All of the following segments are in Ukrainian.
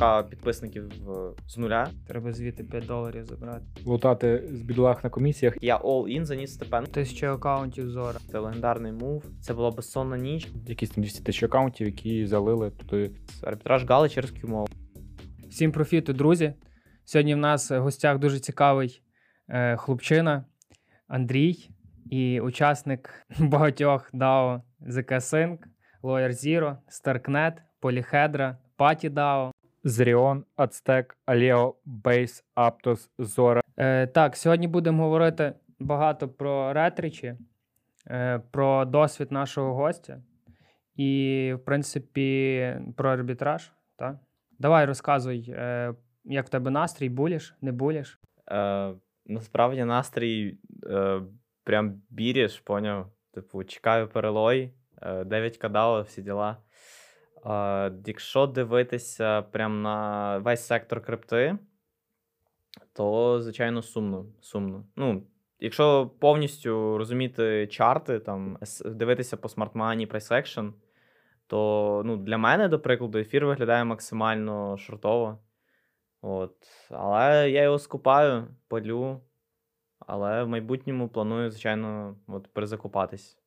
100к підписників з нуля. Треба звідти 5 доларів забрати. Лутати з бідолах на комісіях. Я all-in заніс степен. Тисяча аккаунтів Зора. Це легендарний мув. Це була безсонна ніч. Якісь там 200 тисяч аккаунтів, які залили туди. Арбітраж Гали через QMO. Всім профіту, друзі. Сьогодні в нас в гостях дуже цікавий е, хлопчина Андрій і учасник багатьох DAO ZK Sync, Layer Zero, Starknet, Polyhedra, Patty DAO. Zerion, Aztec, Aleo, Base, Aptos, Zora. Е, так, сьогодні будемо говорити багато про ретричі, е, про досвід нашого гостя і, в принципі, про арбітраж. Так? Давай розказуй, е, як в тебе настрій, bullish, не bullish. Е, насправді настрій е, прям біріш, поняв? Типу, чекаю перелой, е, 9 кадало, всі діла. Якщо дивитися прям на весь сектор крипти, то, звичайно, сумно. сумно. Ну, якщо повністю розуміти чарти, там, дивитися по Money, Price Action, то ну, для мене, до прикладу, ефір виглядає максимально шортово. От. Але я його скупаю, палю. Але в майбутньому планую, звичайно, от, перезакупатись.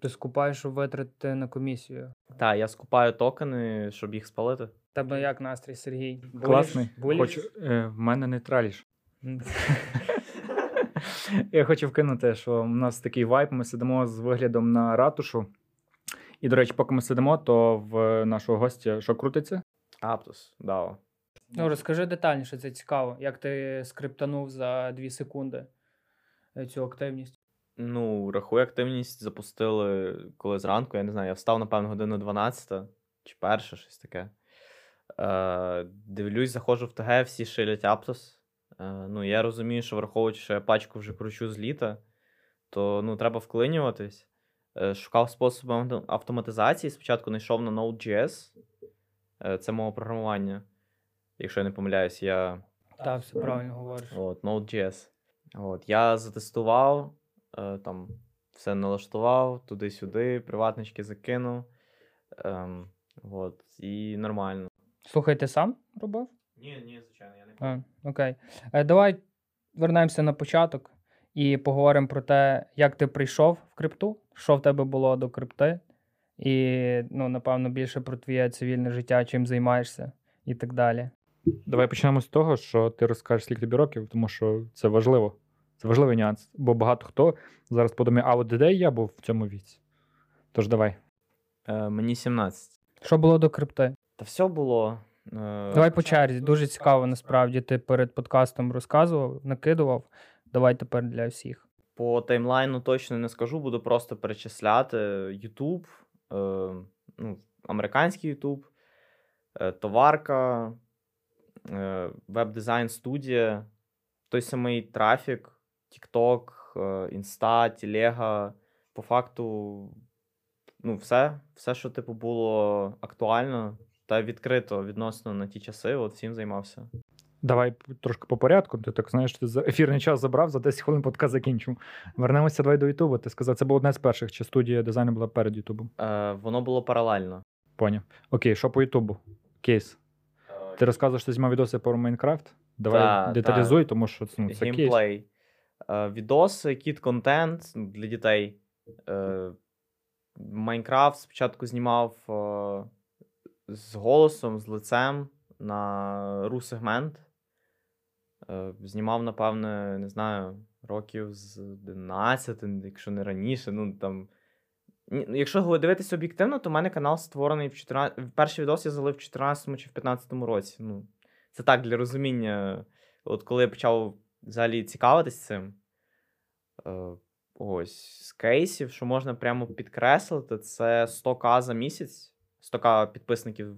Ти скупаєш, щоб витратити на комісію. Так, я скупаю токени, щоб їх спалити. Тебе як настрій, Сергій? Буліш? Класний. Буліш? Хочу, е, в мене нейтраліш. Я хочу вкинути, що у нас такий вайб. Ми сидимо з виглядом на ратушу. І, до речі, поки ми сидимо, то в нашого гостя що крутиться? Аптус, DAO. Ну, розкажи детальніше, це цікаво. Як ти скриптанув за 2 секунди е, цю активність? Ну, рахуй активність запустили коли зранку. Я не знаю, я встав, напевно, годину 12 чи перша, щось таке. Е, дивлюсь, заходжу в ТГ, всі шилять Аптос. Е, ну, я розумію, що враховуючи, що я пачку вже кручу з літа, то ну, треба вклинюватись. Е, шукав способи автоматизації. Спочатку знайшов на Node.js. Е, це мова програмування. Якщо я не помиляюсь, я Так, все правильно говориш. От, Node.js. От, я затестував, е, там все налаштував, туди-сюди, приватнички закинув. Ем, от, і нормально. Слухай, ти сам робив? Ні, ні, звичайно, я не А, окей. Е, давай вернемося на початок і поговоримо про те, як ти прийшов в крипту, що в тебе було до крипти, і, ну, напевно, більше про твоє цивільне життя, чим займаєшся і так далі. Давай почнемо з того, що ти розкажеш, скільки тобі років, тому що це важливо. Це важливий нюанс. Бо багато хто зараз подумає, а от де я був в цьому віці. Тож давай. Е, мені 17. Що було до крипти? Та все було. Е, Давай по черзі. Дуже цікаво, насправді. Ти перед подкастом розказував, накидував. Давай тепер для всіх. По таймлайну точно не скажу, буду просто перечисляти YouTube, е, ну, американський YouTube, е, товарка, е, веб-дизайн студія, той самий трафік, TikTok, е, Insta, Телега. По факту, ну, все, все, що типу було актуально та відкрито відносно на ті часи, от всім займався. Давай трошки по порядку. Ти так знаєш, ти за ефірний час забрав, за 10 хвилин подкаст закінчив. Вернемося давай до Ютубу. Ти сказав, це було одне з перших, чи студія дизайну була перед Ютубом. Е, воно було паралельно. Поняв. Окей, що по Ютубу? Кейс. Ти розказуєш, що ти знімав відоси про Майнкрафт? Давай Та, деталізуй, тому що ну, це кейс. геймплей. Е, відоси, кіт-контент ну, для дітей. Е, Майнкрафт спочатку знімав е, з голосом, з лицем на ру-сегмент. Е, знімав, напевне, не знаю, років з 11, якщо не раніше. Ну, там... Ну, Якщо дивитися об'єктивно, то в мене канал створений в 14... Перший відос я залив в 14 чи в 15 році. Ну, це так, для розуміння. От коли я почав взагалі цікавитись цим, е, ось з кейсів, що можна прямо підкреслити, це 100к за місяць, 100к підписників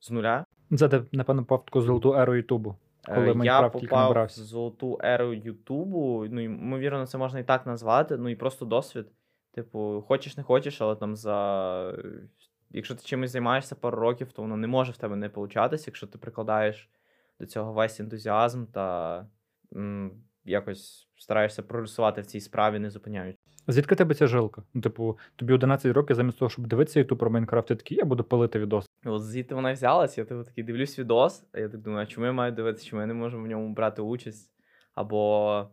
з нуля. Це ти, напевно, попав таку золоту еру Ютубу. Е, Коли Майнкрафт попав в золоту еру Ютубу. Ну, ймовірно, це можна і так назвати. Ну і просто досвід. Типу, хочеш, не хочеш, але там за. Якщо ти чимось займаєшся пару років, то воно не може в тебе не получатися, якщо ти прикладаєш до цього весь ентузіазм та якось стараєшся прогресувати в цій справі, не зупиняючись. Звідки тебе ця жилка? Ну, типу, тобі 11 років, замість того, щоб дивитися Ютуб про Майнкрафт, ти такий, я буду палити відос. От звідти вона взялась, я типу, такий дивлюсь відос, а я так думаю, а чому я маю дивитися, чому я не можу в ньому брати участь? Або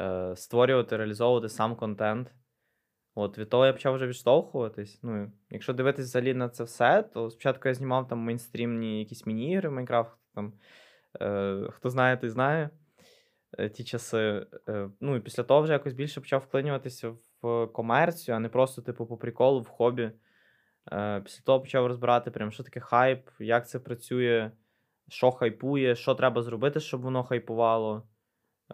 е, створювати, реалізовувати сам контент. От від того я почав вже відштовхуватись. Ну, якщо дивитись взагалі на це все, то спочатку я знімав там мейнстрімні якісь міні-ігри в Майнкрафт. Там, е, Хто знає, той знає ті часи. Е, ну і після того вже якось більше почав вклинюватися в комерцію, а не просто, типу, по приколу, в хобі. Е, Після того почав розбирати, прям, що таке хайп, як це працює, що хайпує, що треба зробити, щоб воно хайпувало.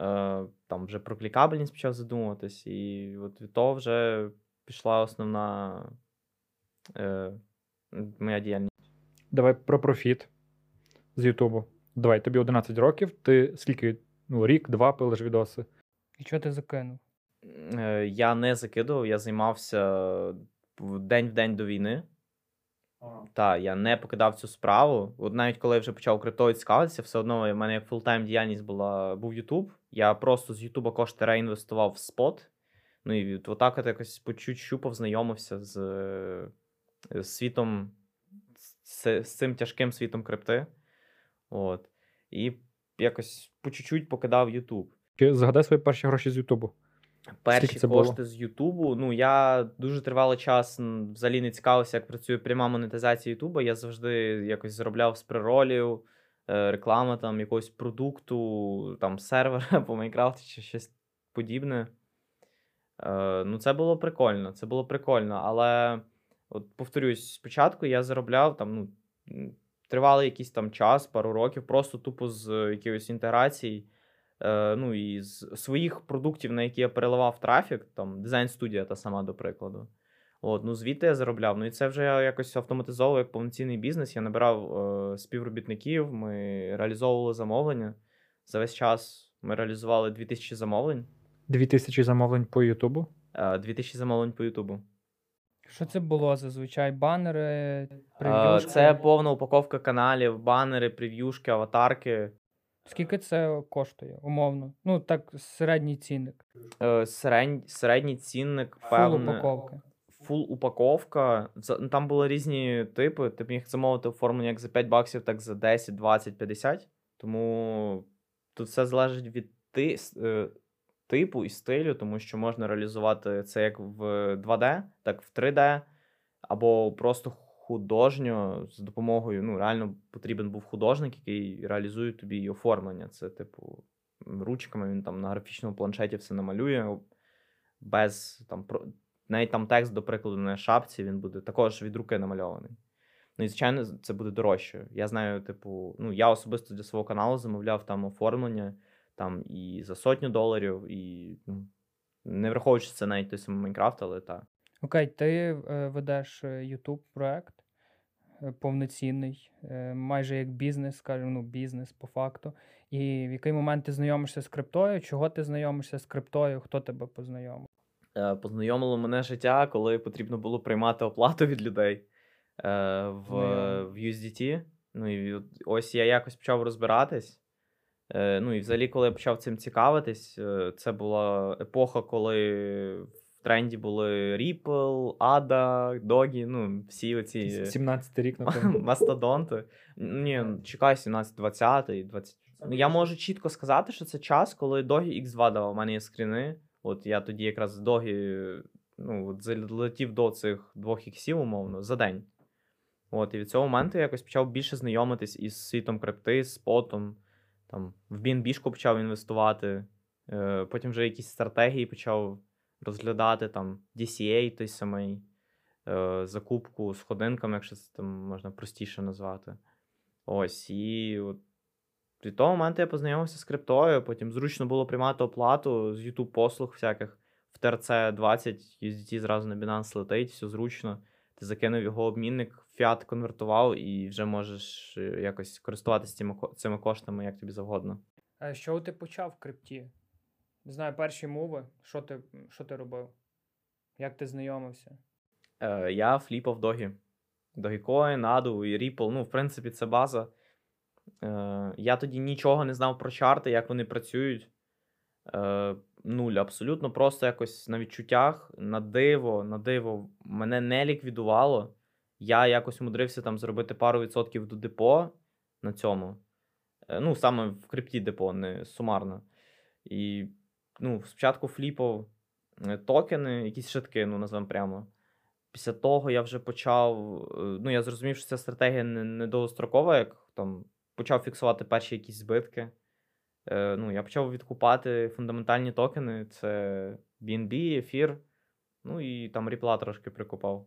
Е, Там вже про клікабельність почав задумуватись, і от від того вже пішла основна е, моя діяльність. Давай про профіт з Ютубу. Давай, тобі 11 років, ти скільки ну, рік, два пилиш відоси. І що ти закинув? Е, Я не закидував, я займався в день в день до війни. Так, я не покидав цю справу. От навіть коли я вже почав криптою цікавитися, все одно в мене як full-time діяльність була був Ютуб. Я просто з Ютуба кошти реінвестував в spot. Ну і от отак от якось по чуть-чуть познайомився з, з світом, з, з цим тяжким світом крипти. От. І якось по чуть-чуть покидав Ютуб. Згадай свої перші гроші з Ютубу? Перші це було? кошти з Ютубу. Ну, я дуже тривалий час взагалі не цікавився, як працює пряма монетизація Ютуба. Я завжди якось заробляв з приролів, е, реклама там якогось продукту, там сервера по Майнкрафту чи щось подібне. Е, ну, це було прикольно. Це було прикольно. Але, от повторюсь, спочатку я заробляв там, ну, м, тривалий якийсь там час, пару років, просто тупо з якихось інтеграцій е, ну, і з своїх продуктів, на які я переливав трафік, там дизайн-студія та сама, до прикладу. От, ну, звідти я заробляв. Ну і це вже я якось автоматизовував як повноцінний бізнес. Я набирав е, співробітників, ми реалізовували замовлення. За весь час ми реалізували 2000 замовлень, Дві тисячі замовлень по Ютубу. е, 2000 замовлень по Ютубу. Що це було зазвичай? Банери, прев'юшки? Це повна упаковка каналів, банери, прев'юшки, аватарки. Скільки це коштує, умовно? Ну, так, середній цінник. Е, середній, середній цінник, Full певне. упаковки. full упаковка. Ну, Там були різні типи. Ти міг замовити оформлення як за 5 баксів, так за 10, 20, 50. Тому тут все залежить від ти, е, типу і стилю, тому що можна реалізувати це як в 2D, так в 3D, або просто художньо з допомогою. Ну, реально потрібен був художник, який реалізує тобі і оформлення. Це, типу, ручками він там на графічному планшеті все намалює без там про- навіть там текст, до прикладу, на шапці, він буде також від руки намальований. Ну і звичайно, це буде дорожче. Я знаю, типу, ну я особисто для свого каналу замовляв там оформлення там і за сотню доларів, і ну, не враховуючи це навіть той самий Майнкрафт, але так. Окей, ти е, ведеш YouTube проект е, повноцінний, е, майже як бізнес, скажімо, ну, бізнес по факту. І в який момент ти знайомишся з криптою? Чого ти знайомишся з криптою? Хто тебе познайомив? Е, Познайомило мене життя, коли потрібно було приймати оплату від людей е, в, в USDT. Ну і ось я якось почав розбиратись. Е, Ну і взагалі, коли я почав цим цікавитись, е, це була епоха, коли в тренді були Ripple, ADA, Dogi, ну, всі оці 17 рік, напевно. мастодонти. Ні, ну, чекай, 17, 20, 20. Ну, я можу чітко сказати, що це час, коли Dogi X2 давав. У мене є скріни. От я тоді якраз Dogi ну, от залетів до цих двох іксів, умовно, за день. От, і від цього моменту я якось почав більше знайомитись із світом крипти, з спотом. Там, в BNB почав інвестувати. Е, потім вже якісь стратегії почав розглядати, там, DCA той самий, е, закупку з ходинками, якщо це там можна простіше назвати. Ось, і от від того моменту я познайомився з криптою, потім зручно було приймати оплату з YouTube послуг всяких. В TRC 20 USDT зразу на Binance летить, все зручно. Ти закинув його обмінник, фіат конвертував і вже можеш е, якось користуватися цими, цими коштами як тобі завгодно. А з ти почав в крипті? Не знаю, перші мови. Що ти, що ти робив? Як ти знайомився? Е, я фліпав догі. Dogecoin, ADU і Ripple. Ну, в принципі, це база. Е, я тоді нічого не знав про чарти, як вони працюють. Е, нуль, абсолютно просто якось на відчуттях, на диво, на диво, мене не ліквідувало. я якось умудрився там зробити пару відсотків до депо на цьому. Е, Ну, саме в крипті депо, не сумарно. І ну, спочатку фліпав е, токени, якісь шитки, ну, назвемо прямо. Після того я вже почав. е, Ну, я зрозумів, що ця стратегія не, довгострокова, як там почав фіксувати перші якісь збитки. Е, ну, я почав відкупати фундаментальні токени: це BNB, ефір, ну і там ріпла трошки прикупав.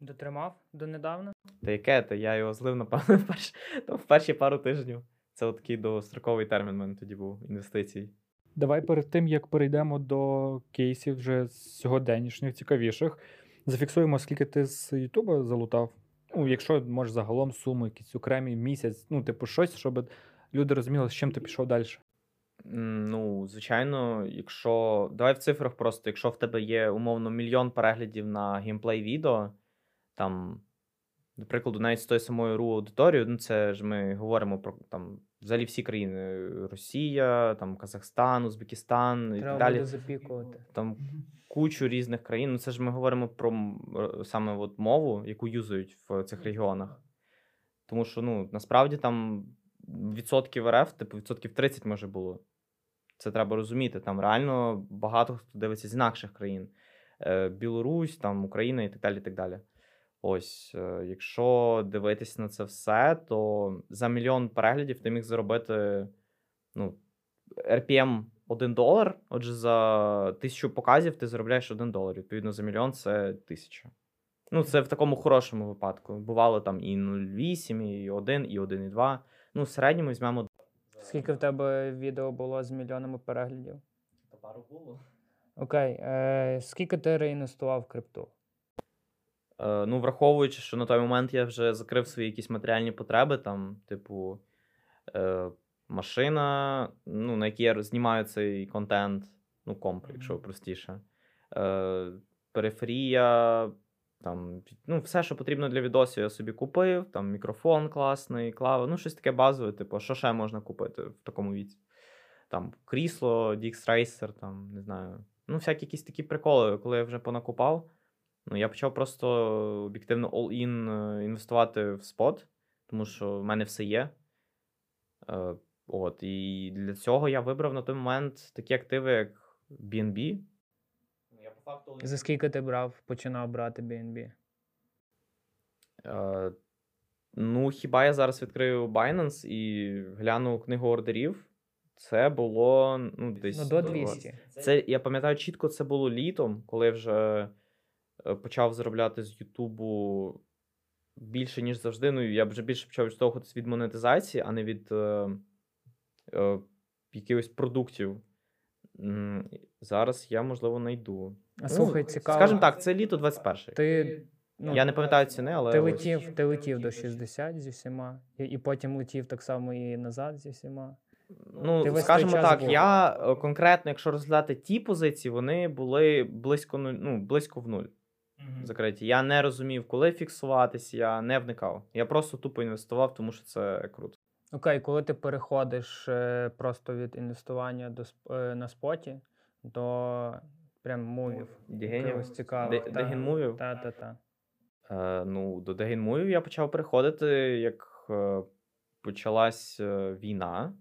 Дотримав донедавна? Та яке, та я його злив, напевно, в перші, там, в перші пару тижнів. Це от такий довгостроковий термін в мене тоді був інвестицій. Давай перед тим, як перейдемо до кейсів вже сьогоденнішніх, цікавіших, зафіксуємо, скільки ти з Ютуба залутав. Ну, якщо може загалом суму, якісь окремі місяць, ну, типу, щось, щоб люди розуміли, з чим ти пішов далі. М, Ну, звичайно, якщо. Давай в цифрах просто, якщо в тебе є умовно мільйон переглядів на геймплей відео, там, до прикладу, навіть з тою самою ру аудиторією, ну це ж ми говоримо про там взагалі всі країни: Росія, там Казахстан, Узбекистан і так Треба далі. буде запікувати. Там кучу різних країн. Ну, це ж ми говоримо про м- р- саме от мову, яку юзають в цих регіонах. Тому що ну, насправді там відсотків РФ, типу відсотків 30 може було. Це треба розуміти. Там реально багато хто дивиться з інакших країн. Е, Білорусь, там, Україна і так далі. І так далі. Ось, е, якщо дивитись на це все, то за мільйон переглядів ти міг заробити ну, RPM 1 долар. Отже, за тисячу показів ти заробляєш 1 долар. Відповідно, за мільйон це тисяча. Ну, це в такому хорошому випадку. Бувало там і 0,8, і 1, і 1,2. Ну, в середньому візьмемо. Скільки в тебе відео було з мільйонами переглядів? Пару було. Окей. Е, скільки ти реінвестував в крипту? Е, ну, враховуючи, що на той момент я вже закрив свої якісь матеріальні потреби, там, типу, е, машина, ну, на якій я знімаю цей контент, ну, комп, якщо простіше. Е, периферія, там, ну, все, що потрібно для відосів, я собі купив. Там мікрофон класний, клава, ну, щось таке базове, типу, що ще можна купити в такому віці? Там крісло, Dix Racer, там, не знаю. Ну, всякі якісь такі приколи, коли я вже понакупав. Ну, я почав просто об'єктивно all-in е, інвестувати в спот, тому що в мене все є. Е, от, і для цього я вибрав на той момент такі активи, як BNB. За скільки ти брав, починав брати BNB? Е, ну, хіба я зараз відкрию Binance і гляну книгу ордерів. Це було ну, десь. Ну, до 200. Це, я пам'ятаю чітко, це було літом, коли я вже е, почав заробляти з Ютубу більше, ніж завжди. Ну, я вже більше почав відштовхуватися від монетизації, а не від е, е, якихось продуктів. Зараз я, можливо, знайду. А слухай, ну, цікаво. Скажімо так, це літо 21 Ти, ну, я не пам'ятаю ціни, але. ти летів, ти летів до 60 зі всіма, і, і потім летів так само і назад зі всіма. Ну, Ти скажімо так, був. я е, конкретно, якщо розглядати ті позиції, вони були близько ну, близько в нуль закриті. Я не розумів, коли фіксуватись, я не вникав. Я просто тупо інвестував, тому що це круто. Окей, коли ти переходиш е, просто від інвестування до сп- е, на споті до прям мувів. Якогось цікавого. Де-? Так, так, так. Е, ну, до дегенмувів я почав переходити, як е, почалась е, війна,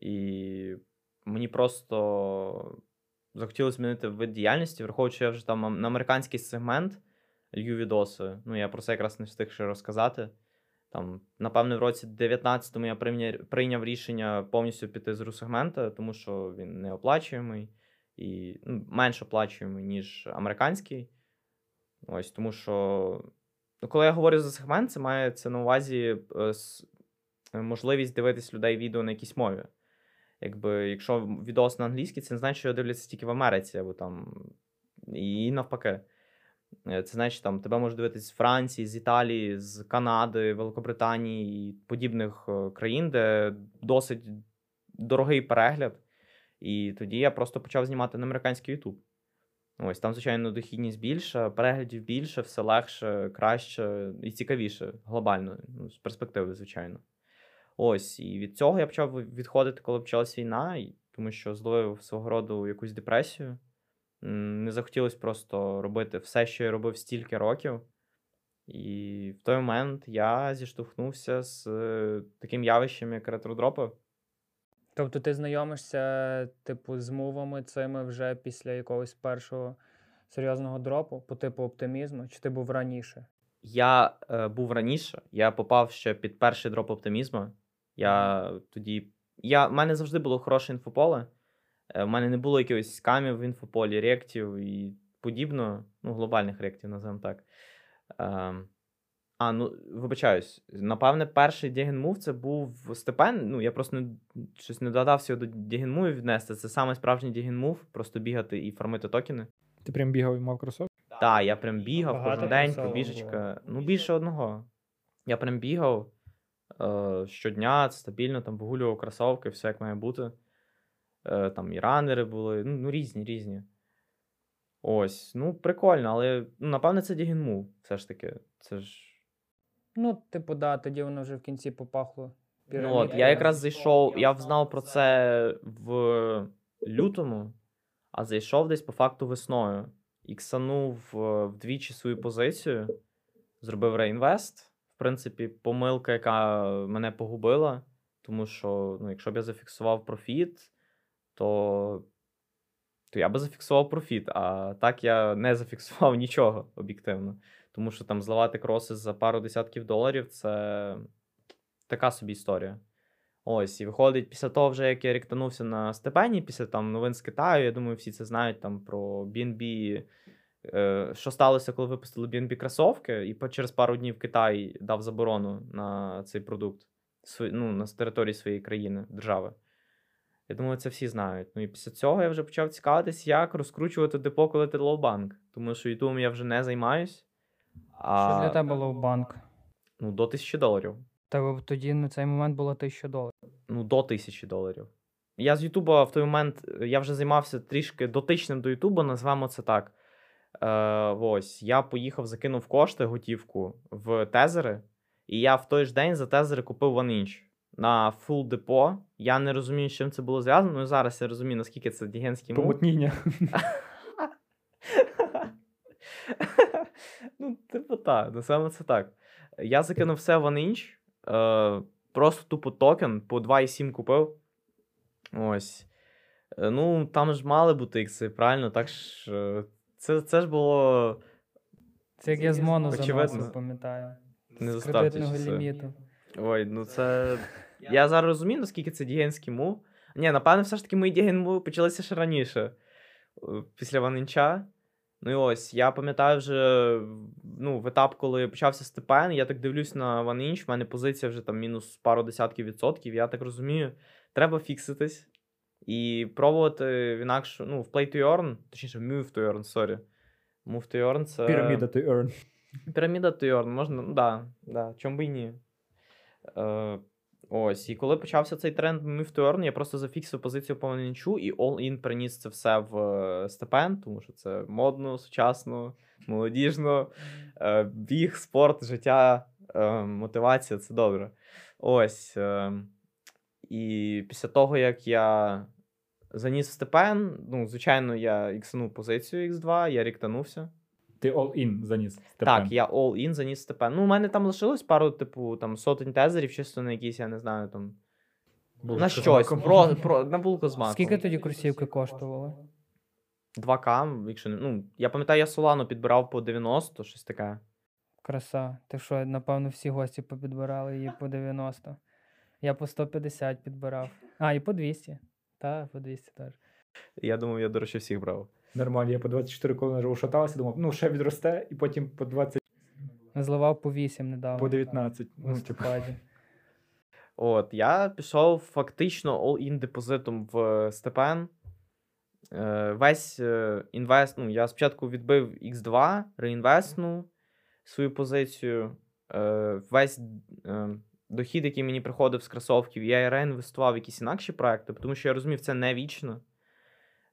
і мені просто захотілося змінити вид діяльності, враховуючи, що я вже там ам- на американський сегмент лью відоси. Ну, я про це якраз не встиг ще розказати. Там, напевне, в році 19-му я прийняв, прийняв рішення повністю піти з ру-сегмента, тому що він не оплачуємий і ну, менш оплачуємий, ніж американський. Ось тому що, ну, коли я говорю за сегмент, це мається на увазі е, можливість дивитись людей відео на якійсь мові. Якби, якщо відос на англійській, це не значить, що його дивляться тільки в Америці, або там і навпаки. Е, Це значить, там тебе можуть дивитись з Франції, з Італії, з Канади, Великобританії і подібних е, країн, де досить дорогий перегляд. І тоді я просто почав знімати на американський YouTube. Ось там, звичайно, дохідність більша, переглядів більше, все легше, краще і цікавіше глобально, ну, з перспективи, звичайно. Ось, і від цього я почав відходити, коли почалась війна, тому що зловив свого роду якусь депресію. Не захотілося просто робити все, що я робив стільки років. І в той момент я зіштовхнувся з е, таким явищем, як ретродропи. Тобто ти знайомишся, типу, з мувами цими вже після якогось першого серйозного дропу, по типу оптимізму, чи ти був раніше? Я е, був раніше, я попав ще під перший дроп оптимізму. Я тоді. Я, в мене завжди було хороше інфополе. Е, в мене не було якихось скамів в інфополі, ректів і подібно, ну, глобальних ректів, називаємо так. Е, а, ну, вибачаюсь, напевне, перший Дігенмув це був Степен. Ну, я просто не, щось не додався до Дігенмувів віднести. Це саме справжній Дігенмув, просто бігати і фармити токени. Ти прям бігав і мав кросовки? Так, я прям бігав Багато кожен день, кросовок пробіжечка. Ну, більше одного. Я прям бігав е, щодня, стабільно там вигулював кросовки, все як має бути. Е, там і ранери були, ну, ну різні, різні. Ось, ну, прикольно, але ну, напевне це Дігінмув, все ж таки. Це ж. Ну, типу, да, тоді воно вже в кінці попахло. Ну, от, я якраз зайшов, я взнав про це в лютому, а зайшов десь по факту весною. Іксанув е, вдвічі свою позицію, зробив реінвест. В принципі, помилка, яка мене погубила, тому що ну, якщо б я зафіксував профіт, то, то я би зафіксував профіт. А так я не зафіксував нічого об'єктивно. Тому що там зливати кроси за пару десятків доларів це така собі історія. Ось, і виходить, після того, вже як я ректанувся на STEPN і, після там новин з Китаю, я думаю, всі це знають там про BNB. Е, що сталося, коли випустили BNB кросовки, і через пару днів Китай дав заборону на цей продукт ну, на території своєї країни, держави. Я думаю, це всі знають. Ну і після цього я вже почав цікавитись, як розкручувати депо, коли ти low-bank. Тому що ютубом я вже не займаюсь. А, Що для тебе low-bank? Ну, до 1000 доларів. Тебе тоді на цей момент було 1000 доларів. ну, до тисячі доларів. Я з Ютуба в той момент е, я вже займався трішки дотичним до Ютуба, назвемо це так. Е, ось, я поїхав, закинув кошти, готівку в тезери, і я в той ж день за тезери купив OneInch на full депо. Я не розумію, з чим це було зв'язано. Ну, зараз я розумію, наскільки це degen ський move. Помутніння. ну, типу, так, саме це так. Я закинув все в OneInch, е, просто тупо токен по 2,7 купив. Ось. Е, Ну, там ж мали бути ікси, правильно? Так ж. е, Це, це ж було. Це як я з моно Очевидно. заносив, пам'ятаю. Не з кредитного часи. ліміту. Ой, ну це. Я зараз розумію, наскільки це дігенський мув. Ні, напевно, все ж таки мої діген муви почалися ще раніше, після OneInch а. Ну і ось, я пам'ятаю вже ну, в етап, коли почався STEPN, я так дивлюсь на OneInch, в мене позиція вже там мінус пару десятків відсотків. Я так розумію, треба фікситись і пробувати в інакше, ну, в Play to Earn, точніше, в Move to Earn, sorry. Move to Earn це. Піраміда to earn. Піраміда to earn, можна, ну да, да, чому би і ні. Е, ось, і коли почався цей тренд earn, я просто зафіксив позицію по OneInch у і all-in приніс це все в е, STEPN, тому що це модно, сучасно, молодіжно. Е, біг, спорт, життя, е, мотивація це добре. Ось. І після того, як я заніс в степен, ну, звичайно, я іксанув позицію X2, я ріктанувся. Ти all-in заніс. Так, я all-in заніс Степен. Ну, у мене там лишилось пару, типу, там сотень тезерів, чисто на якісь, я не знаю, там. на щось. Про, про, на булку з маком. Скільки тоді кросівки коштували? 2К, якщо не. Ну, я пам'ятаю, я Солану підбирав по 90, щось таке. Краса. Ти що, напевно, всі гості попідбирали її по 90. Я по 150 підбирав. А, і по 200. Так, по 200 теж. Я думав, я, до речі, всіх брав. Нормально, я по 24 коли вже ушатався, думав, ну ще відросте, і потім по 20, Зливав по 8 недавно. по 19. В Ну, типу, листопаді. От, я пішов фактично all-in депозитом в Степен. Е, весь е, інвест, ну, я спочатку відбив X2, реінвестнув свою позицію. Е, весь е, дохід, який мені приходив з кросовків, я реінвестував в якісь інакші проекти, тому що я розумів, це не вічно.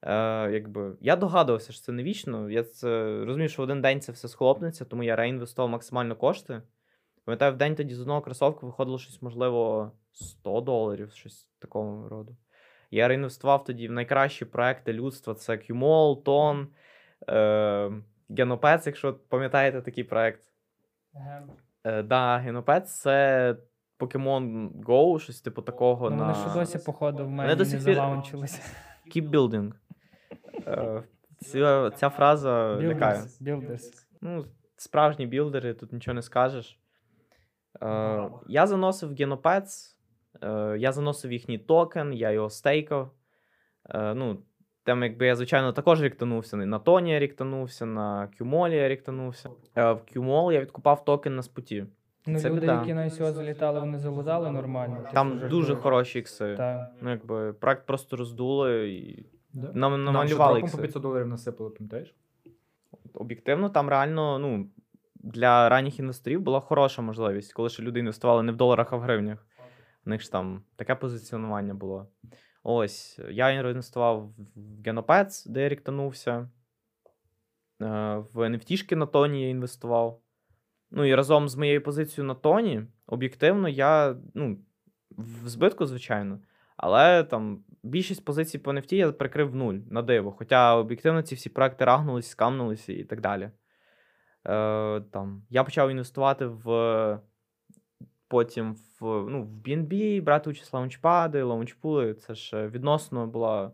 Е, якби, я догадувався, що це не вічно. Я це розумів, що в один день це все схлопнеться, тому я реінвестував максимально кошти. Пам'ятаю, в день тоді з одного кросовка виходило щось, можливо, 100 доларів, щось такого роду. Я реінвестував тоді в найкращі проекти людства: це QMOL, Тон, е, Genopets, якщо пам'ятаєте такий проект. Е, да, Генопет це Pokemon Go, щось типу такого Ну, на вони ще досі, походу, в мене до не залаунчилися. Keep Building. Е, ця, ця фраза лякає. Builders. Builders. Ну, справжні білдери, тут нічого не скажеш. Е, я заносив Genopets, е, я заносив їхній токен, я його стейкав. Е, ну, там, якби я, звичайно, також ріктанувся. На Тоні я ріктанувся, на Qmol я ріктанувся. Е, в Qmol я відкупав токен на споті. Ну, Це люди, біда. які на ICO залітали, вони залутали нормально. Там дуже хороші ікси. Так. Ну, якби проект просто роздули і Да? нам Нам намалювали дропом по 500 доларів насипали, пам'ятаєш? Об'єктивно, там реально, ну, для ранніх інвесторів була хороша можливість, коли ще люди інвестували не в доларах, а в гривнях. У них ж там таке позиціонування було. Ось, я інвестував в Genopets, де я ріктанувся. Е, В NFT на тоні я інвестував. Ну і разом з моєю позицією на тоні, об'єктивно, я ну, в збитку, звичайно. Але там більшість позицій по NFT я прикрив в нуль на диво. Хоча об'єктивно ці всі проекти рагнулись, скамнулися і так далі. Е, там, я почав інвестувати в потім в, ну, в BNB, брати участь лаунчпади, лаунчпули. Це ж відносно була.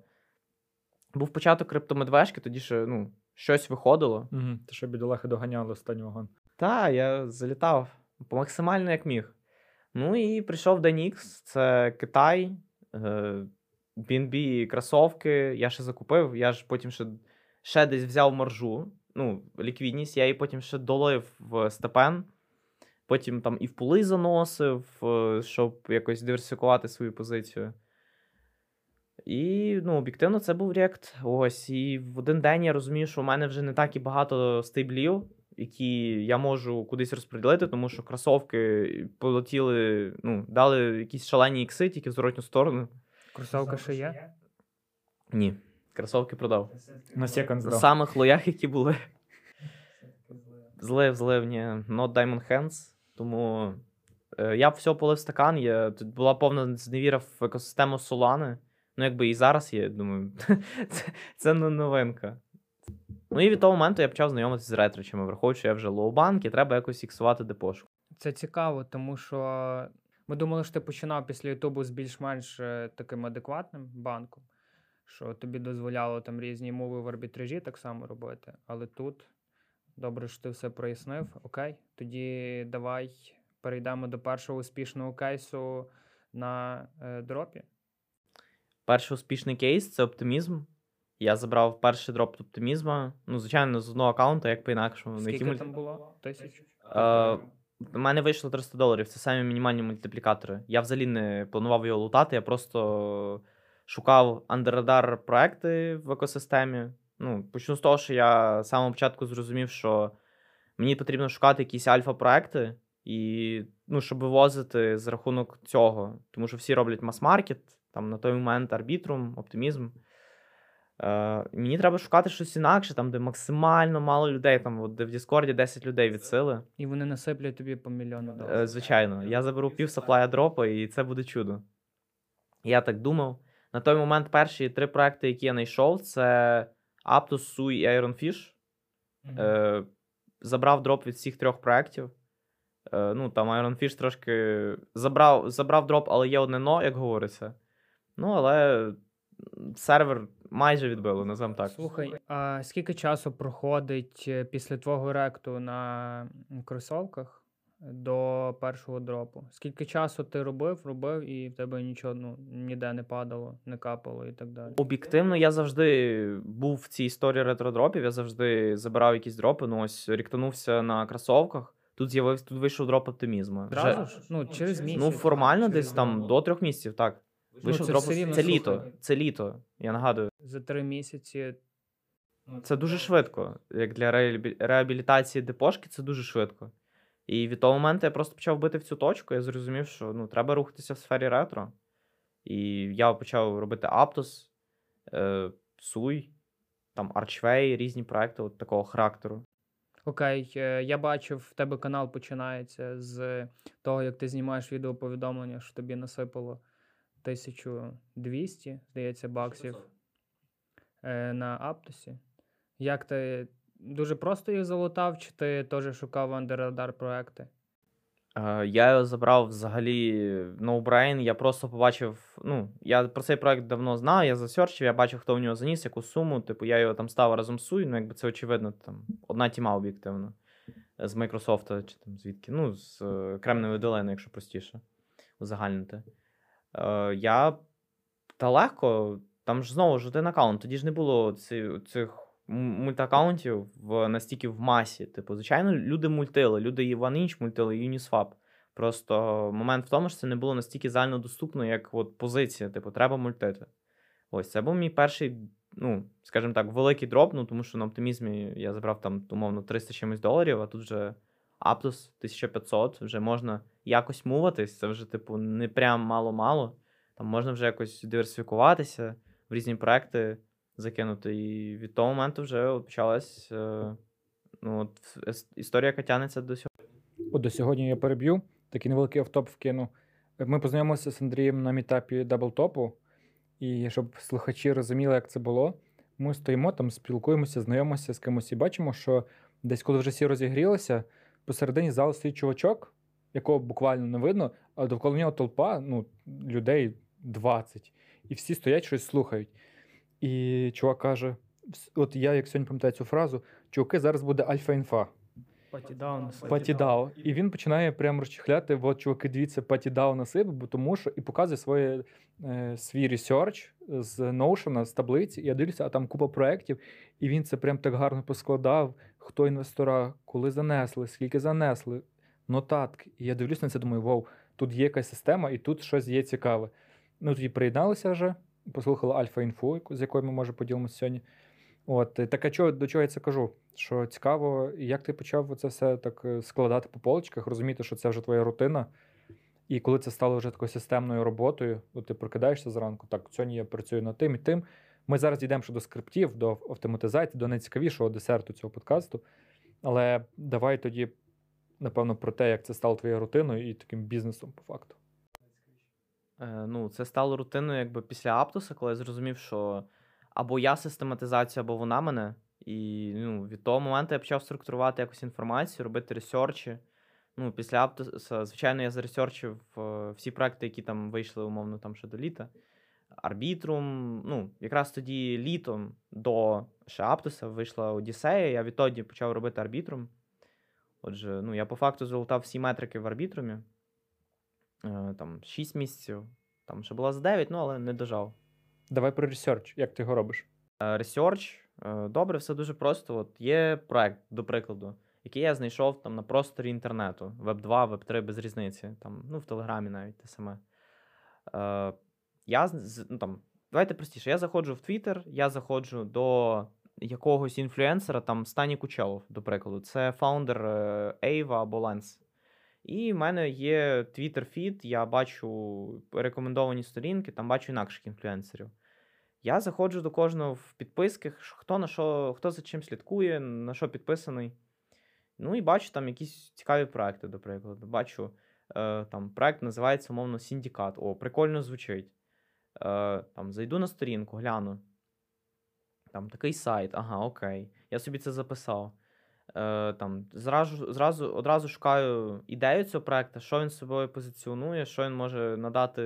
Був початок криптомедвежки, тоді ще ну, щось виходило. Угу. Ти ще бідолахи доганяли останній вагон. Та, я залітав максимально як міг. Ну і прийшов Denix, це Китай, BNB кросовки. Я ще закупив, я ж потім ще, ще десь взяв маржу, ну, ліквідність, я її потім ще долив в степен. Потім там і в пули заносив, е, щоб якось диверсифікувати свою позицію. І ну, об'єктивно, це був React. Ось. І в один день я розумію, що в мене вже не так і багато стейблів, які я можу кудись розподілити, тому що кросовки полетіли, ну, дали якісь шалені ікси, тільки в зворотню сторону. Кросовка ще є? Ні, кросовки продав. На секонд На самих лоях, які були. Злив, злив, ні. Not Diamond Hands. Тому е, я б все полив стакан. Я, тут була повна зневіра в екосистему Solana. Ну, якби і зараз є, думаю, це, це не новинка. Ну і від того моменту я почав знайомитися з ретриками, враховуючи, що я вже low bank, і треба якось іксувати депошку. Це цікаво, тому що ми думали, що ти починав після Ютубу з більш-менш е, таким адекватним банком, що тобі дозволяло там різні мови в арбітражі так само робити. Але тут добре, що ти все прояснив. Окей, тоді давай перейдемо до першого успішного кейсу на е, дропі. Перший успішний кейс це оптимізм. Я забрав перший дроп оптимізма. Ну, звичайно, з одного аккаунта, як по-інакшому. Скільки якій мульти- там було? Тисяч? Е, У мене вийшло 300 доларів. Це самі мінімальні мультиплікатори. Я взагалі не планував його лутати, я просто шукав андеррадар проекти в екосистемі. Ну, почну з того, що я з самого початку зрозумів, що мені потрібно шукати якісь альфа-проекти, і, ну, щоб вивозити з рахунок цього. Тому що всі роблять мас-маркет, там на той момент арбітрум, оптимізм. Е, мені треба шукати щось інакше, там, де максимально мало людей, там, от, де в Діскорді 10 людей від сили. І вони насиплять тобі по мільйону Е. Звичайно, я заберу пів саплая дропа, і це буде чудо. Я так думав. На той момент перші три проекти, які я знайшов, це Aptos, Sui і Iron Fish. Е, забрав дроп від всіх трьох проєктів. Е, ну, там Iron Fish трошки забрав, забрав дроп, але є одне но, як говориться. Ну, але сервер майже відбило, називаємо так. Слухай, а скільки часу проходить е, після твого ректу на кросовках до першого дропу? Скільки часу ти робив, робив, і в тебе нічого ну, ніде не падало, не капало і так далі? Об'єктивно, я завжди був в цій історії ретродропів, я завжди забирав якісь дропи. Ну, ось ріктанувся на кросовках. Тут з'явився, тут вийшов дроп оптимізму. Зразу ж? Ну, через місяць. Ну, формально через десь там до трьох місяців, так. Ну, це дроп. Це літо. Це літо, я нагадую. За три місяці. Це дуже швидко. Як для реабілітації депошки, це дуже швидко. І від того моменту я просто почав бити в цю точку. Я зрозумів, що ну, треба рухатися в сфері ретро. І я почав робити Aptos, е, Суй, там Archway, різні проекти от такого характеру. Окей, е, я бачив, в тебе канал починається з того, як ти знімаєш відеоповідомлення, що тобі насипало 1200, здається, баксів на Аптосі. Як ти дуже просто їх залутав, чи ти теж шукав андеррадар проекти? Е, Я забрав взагалі no brain. Я просто побачив. Ну, я про цей проект давно знав, я засерчив, я бачив, хто в нього заніс, яку суму. Типу, я його там став разом з Суй, ну якби це очевидно, там одна тіма об'єктивно. Е, З Microsoft чи там звідки. Ну, з е, Кремниєвої долини, якщо простіше, узагальнити. Е, я та легко, там ж знову ж один аккаунт. Тоді ж не було цих мультакаунтів в настільки в масі. Типу, звичайно, люди мультили, люди і OneInch мультили, і. Просто момент в тому, що це не було настільки загальнодоступно, як от позиція, типу, треба мультити. Ось це був мій перший, ну, скажімо так, великий дроп, ну, тому що на оптимізмі я забрав там, умовно, 300 чимось доларів, а тут вже Aptos 1500, вже можна якось муватись, це вже, типу, не прям мало-мало. Там можна вже якось диверсифікуватися, різні проекти закинути. І від того моменту вже почалась е, ну, от, історія, яка тягнеться до сьогодні. От до сьогодні я переб'ю, такий невеликий автоп вкину. Ми познайомилися з Андрієм на мітапі даблтопу, і щоб слухачі розуміли, як це було, ми стоїмо там, спілкуємося, знайомимося з кимось і бачимо, що десь, коли вже всі розігрілися, посередині залу стоїть чувачок, якого буквально не видно, а довкола нього толпа, ну, людей 20. І всі стоять, щось слухають. І чувак каже: от я, як сьогодні пам'ятаю цю фразу, чуваки, зараз буде альфа-інфа. Патідаун. PartyDAO. І він починає прямо розчехляти, от, чуваки, дивіться, PartyDAO на себе, бо тому що і показує своє, е, свій ресерч з Notion, з таблиці. І я дивлюся, а там купа проєктів, і він це прям так гарно поскладав, хто інвестора, коли занесли, скільки занесли, нотатки. І я дивлюсь на це, думаю, вау, тут є якась система, і тут щось є цікаве. Ну, тоді приєдналися вже, послухали Альфа-інфу, з якою ми може поділимося сьогодні. От, так а чого, до чого я це кажу? Що цікаво, як ти почав це все так е, складати по полочках, розуміти, що це вже твоя рутина. І коли це стало вже такою системною роботою, от ти прокидаєшся зранку, так, сьогодні я працюю над тим і тим. Ми зараз дійдемо ще до скриптів, до автоматизації, до найцікавішого десерту цього подкасту. Але давай тоді, напевно, про те, як це стало твоєю рутиною і таким бізнесом по факту. Е, ну, це стало рутиною якби після Аптоса, коли я зрозумів, що або я систематизація, або вона мене. І ну, від того моменту я почав структурувати якусь інформацію, робити ресерчі. Ну, після Аптоса, звичайно, я заресерчив е, всі проекти, які там вийшли, умовно, там ще до літа. Арбітрум. Ну, якраз тоді літом до ще Аптоса вийшла Одіссея. Я відтоді почав робити арбітрум. Отже, ну, я по факту залутав всі метрики в арбітрумі. Е, Там 6 місяців. Там ще була з 9, ну але не дожав. Давай про ресерч, як ти його робиш? Е, Research, е, добре, все дуже просто. От є проект, до прикладу, який я знайшов там на просторі інтернету. Web 2, Web 3 без різниці. Там, ну, в Телеграмі навіть те саме. Е, я, ну, там, давайте простіше. Я заходжу в Twitter, я заходжу до якогось інфлюенсера, там Стані Кулечов, до прикладу. Це фаундер е, Aave або Lens. І в мене є Twitter feed, я бачу рекомендовані сторінки, там бачу інакших інфлюенсерів. Я заходжу до кожного в підписки, хто на що, хто за чим слідкує, на що підписаний. Ну і бачу там якісь цікаві проекти, до прикладу. Бачу, е, там проект називається, умовно, Syndicate. О, прикольно звучить. Е, там зайду на сторінку, гляну. Там такий сайт, ага, окей. Я собі це записав. Е, там, зразу, зразу, одразу шукаю ідею цього проекту, що він собою позиціонує, що він може надати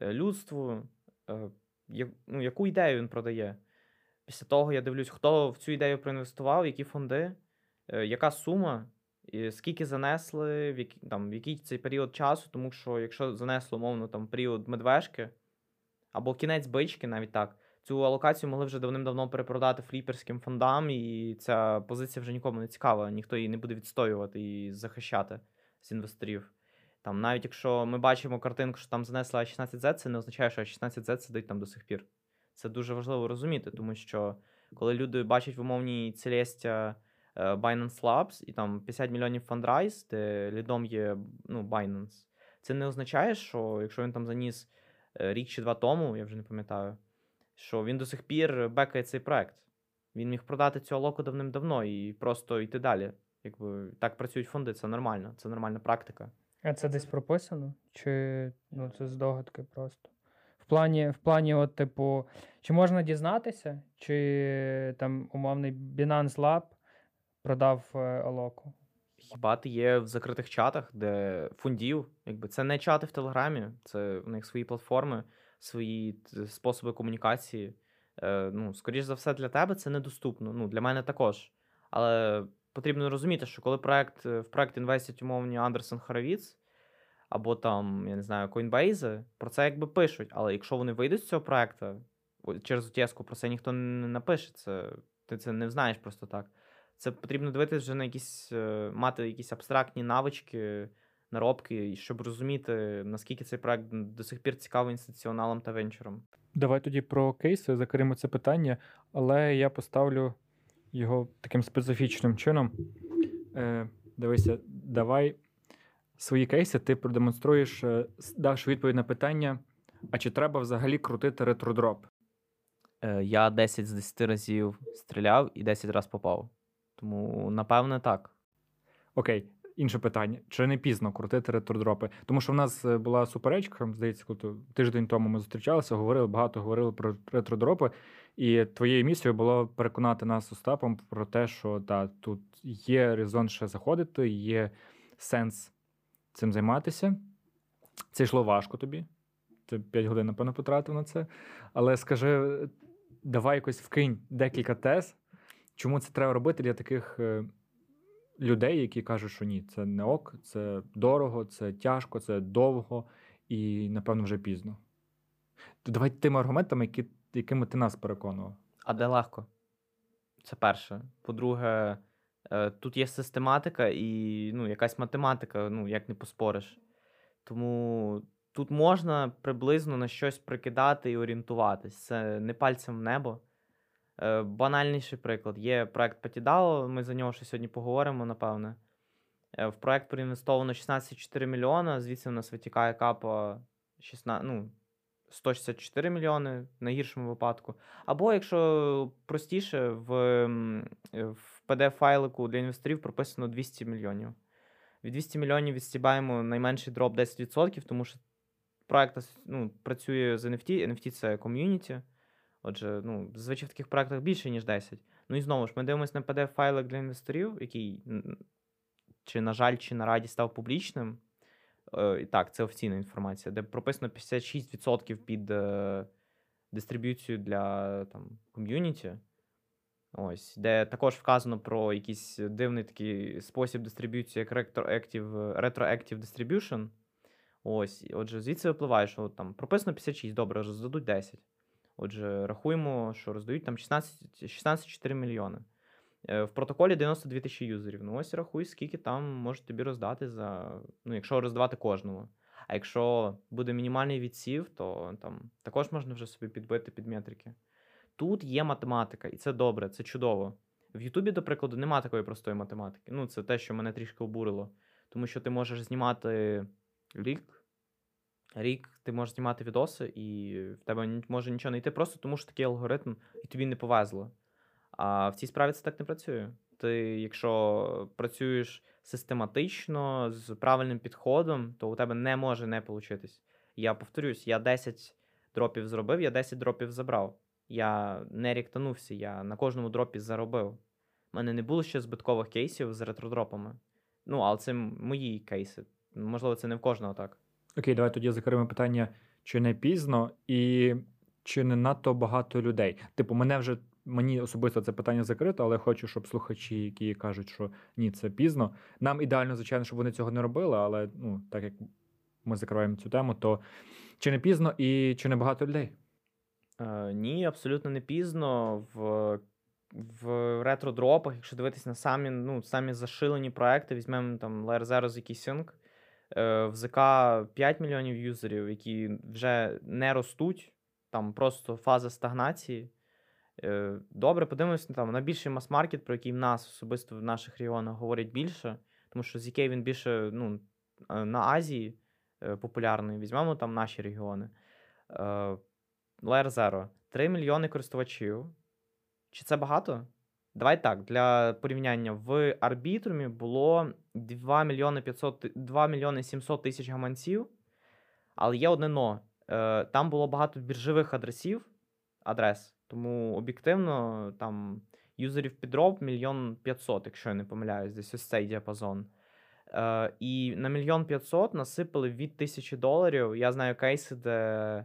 е, людству, е, ну, яку ідею він продає. Після того я дивлюсь, хто в цю ідею проінвестував, які фонди, яка сума, скільки занесли, в який, там, в який цей період часу, тому що якщо занесло, умовно, там, період медвежки або кінець бички, навіть так, цю алокацію могли вже давним-давно перепродати фліперським фондам, і ця позиція вже нікому не цікава, ніхто її не буде відстоювати і захищати з інвесторів. Там, навіть якщо ми бачимо картинку, що там занесла 16Z, це не означає, що 16Z сидить там до сих пір. Це дуже важливо розуміти, тому що коли люди бачать в умовній Celestia е, Binance Labs і там 50 мільйонів фандрайз, де лідом є ну, Binance, це не означає, що якщо він там заніс е, рік чи два тому, я вже не пам'ятаю, що він до сих пір бекає цей проект. Він міг продати цю алоку давним-давно і просто йти далі. Якби так працюють фонди, це нормально, це нормальна практика. А це десь прописано? Чи ну, це здогадки просто? В плані, в плані, от, типу, чи можна дізнатися, чи там умовний Binance Lab продав е, Алоку? Хіба ти є в закритих чатах, де фондів, якби це не чати в Телеграмі, це в них свої платформи, свої способи комунікації. Е, ну, скоріш за все, для тебе це недоступно. Ну, для мене також. Але потрібно розуміти, що коли проект, е, в проект інвестять умовні Андерсон Хоровіц, або там, я не знаю, Coinbase, про це якби пишуть. Але якщо вони вийдуть з цього проекту, через утєску про це ніхто не напише. Це, ти це не знаєш просто так. Це потрібно дивитися вже на якісь, е, мати якісь абстрактні навички, наробки, і щоб розуміти, наскільки цей проект до сих пір цікавий інституціоналам та венчурам. Давай тоді про кейси закриємо це питання, але я поставлю його таким специфічним чином. Е, дивися, давай свої кейси ти продемонструєш, е, давши відповідь на питання: а чи треба взагалі крутити ретродроп? Е, Я 10 з 10 разів стріляв і 10 разів попав. Тому, напевне, так. Окей, інше питання: чи не пізно крутити ретродропи? Тому що в нас е, була суперечка, здається, коли тиждень тому ми зустрічалися, говорили багато говорили про ретродропи. І твоєю місією було переконати нас Остапом про те, що та, тут є резон ще заходити, є сенс цим займатися. Це йшло важко тобі. Ти 5 годин, напевно, потратив на це. Але скажи, давай якось вкинь декілька тез, чому це треба робити для таких е, людей, які кажуть, що ні, це не ок, це дорого, це тяжко, це довго і, напевно, вже пізно. То давай тими аргументами, які, якими ти нас переконував. А де легко? Це перше. По-друге, е, тут є систематика і ну, якась математика, ну, як не поспориш. Тому тут можна приблизно на щось прикидати і орієнтуватись. Це не пальцем в небо. Е, Банальніший приклад. Є проект Patidao, ми за нього ще сьогодні поговоримо, напевне. Е, В проект проінвестовано 16,4 мільйона, звідси в нас витікає капа 16, ну, 164 мільйони в найгіршому випадку. Або, якщо простіше, в, в PDF-файлику для інвесторів прописано 200 мільйонів. Від 200 мільйонів відстібаємо найменший дроп 10%, тому що проект ну, працює з NFT. NFT це ком'юніті. Отже, ну, зазвичай в таких проектах більше, ніж 10. Ну і знову ж, ми дивимося на PDF-файлик для інвесторів, який, чи, на жаль, чи на раді став публічним. Е, так, це офіційна інформація, де прописано 56% під е, дистриб'юцію для там, ком'юніті. Ось, де також вказано про якийсь дивний такий спосіб дистриб'юції, як retroactive, retroactive distribution. Ось, отже, звідси випливає, що там прописано 56, добре, роздадуть 10. Отже, рахуємо, що роздають там 16 16,4 мільйони. Е, В протоколі 92 тисячі юзерів. Ну ось рахуй, скільки там можуть тобі роздати за. Ну, якщо роздавати кожному. А якщо буде мінімальний відсів, то там також можна вже собі підбити під метрики. Тут є математика, і це добре, це чудово. В Ютубі, до прикладу, нема такої простої математики. Ну, це те, що мене трішки обурило. Тому що ти можеш знімати рік, рік ти можеш знімати відоси, і в тебе може нічого не йти, просто тому що такий алгоритм, і тобі не повезло. А в цій справі це так не працює. Ти, якщо працюєш систематично, з правильним підходом, то у тебе не може не получитись. Я повторюсь, я 10 дропів зробив, я 10 дропів забрав. Я не ріктанувся, я на кожному дропі заробив. У мене не було ще збиткових кейсів з ретродропами. Ну, але це мої кейси. Можливо, це не в кожного так. Окей, давай тоді закриємо питання, чи не пізно і чи не надто багато людей. Типу, мене вже мені особисто це питання закрито, але хочу, щоб слухачі, які кажуть, що ні, це пізно. Нам ідеально, звичайно, щоб вони цього не робили, але ну, так як ми закриваємо цю тему, то чи не пізно і чи не багато людей? Е, ні, абсолютно не пізно. В, в ретро-дропах, якщо дивитись на самі, ну, самі зашилені проекти, візьмемо там Layer Zero з Sync, е, в ЗК 5 мільйонів юзерів, які вже не ростуть, там просто фаза стагнації. Е, Добре, подивимося там на більший мас-маркет, про який в нас особисто в наших регіонах говорять більше, тому що ZK він більше ну, е, на Азії е, популярний. Візьмемо там наші регіони. Е, Layer Zero 3 мільйони користувачів. Чи це багато? Давай так, для порівняння, в арбітрумі було 2 мільйони 500, 2 мільйони 700 тисяч гаманців, але є одне но. Е, Там було багато біржових адресів, адрес. Тому об'єктивно там юзерів підроб мільйон п'ятсот, якщо я не помиляюсь, десь ось цей діапазон. Е, І на мільйон п'ятсот насипали від тисячі доларів. Я знаю кейси, де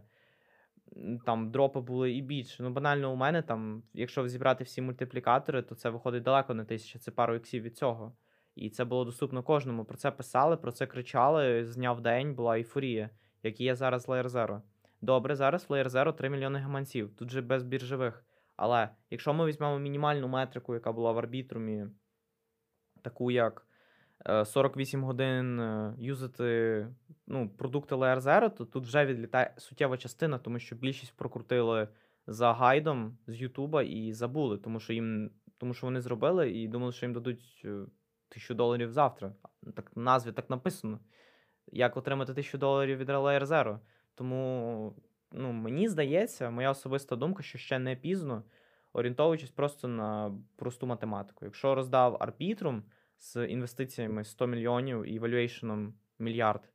там дропи були і більше. Ну, банально, у мене там, якщо зібрати всі мультиплікатори, то це виходить далеко не тисяча, це пару іксів від цього. І це було доступно кожному. Про це писали, про це кричали. З дня в день була ейфорія, як є зараз Layer Zero. Добре, зараз в Layer Zero 3 мільйони гаманців, тут же без біржових. Але якщо ми візьмемо мінімальну метрику, яка була в арбітрумі, таку як 48 е, годин е, юзати ну, продукти Layer Zero, то тут вже відлітає суттєва частина, тому що більшість прокрутили за гайдом з Ютуба і забули, тому що їм, тому що вони зробили і думали, що їм дадуть е, тисячу доларів завтра. Так в назві так написано. Як отримати тисячу доларів від Layer Zero. Тому ну, мені здається, моя особиста думка, що ще не пізно, орієнтовуючись просто на просту математику. Якщо роздав арбітрум з інвестиціями 100 мільйонів і валюейшеном мільярд,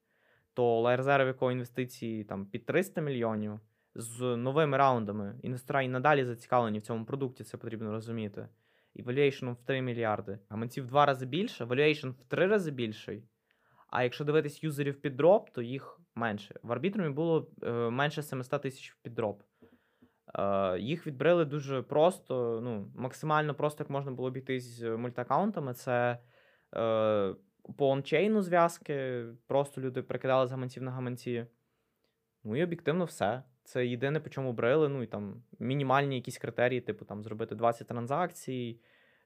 то Layer в якого інвестиції там під 300 мільйонів з новими раундами. Інвестора і надалі зацікавлені в цьому продукті, це потрібно розуміти. І valuation в 3 мільярди. Гаманців в два рази більше, valuation в три рази більший. А якщо дивитись юзерів під дроп, то їх менше. В арбітрумі було е, менше 700 тисяч під дроп. Е, їх відбрили дуже просто, ну, максимально просто, як можна було обійтись з мультиакаунтами. Це е, по ончейну зв'язки, просто люди перекидали з гаманців на гаманці. Ну і об'єктивно все. Це єдине, по чому брили. Ну і там мінімальні якісь критерії, типу там зробити 20 транзакцій,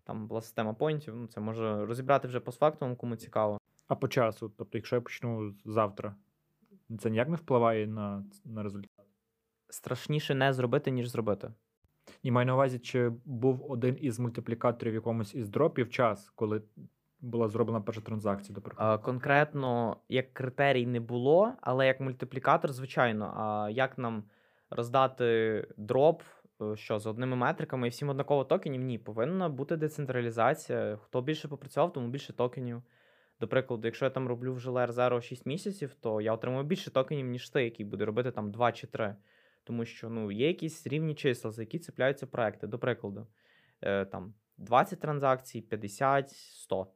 там була система поінтів. Ну, це може розібрати вже постфактум, кому цікаво. А по часу, тобто, якщо я почну завтра, це ніяк не впливає на, на результат? Страшніше не зробити, ніж зробити. І маю на увазі, чи був один із мультиплікаторів якомусь із дропів час, коли була зроблена перша транзакція, до прикладу? Конкретно як критерій не було, але як мультиплікатор, звичайно. А як нам роздати дроп, е, що з одними метриками і всім однаково токенів? Ні, повинна бути децентралізація. Хто більше попрацював, тому більше токенів. До прикладу, якщо я там роблю вже Layer Zero 6 місяців, то я отримую більше токенів, ніж ти, який буде робити там 2 чи 3. Тому що ну, є якісь рівні числа, за які цепляються проекти. До прикладу, е, там 20 транзакцій, 50, 100.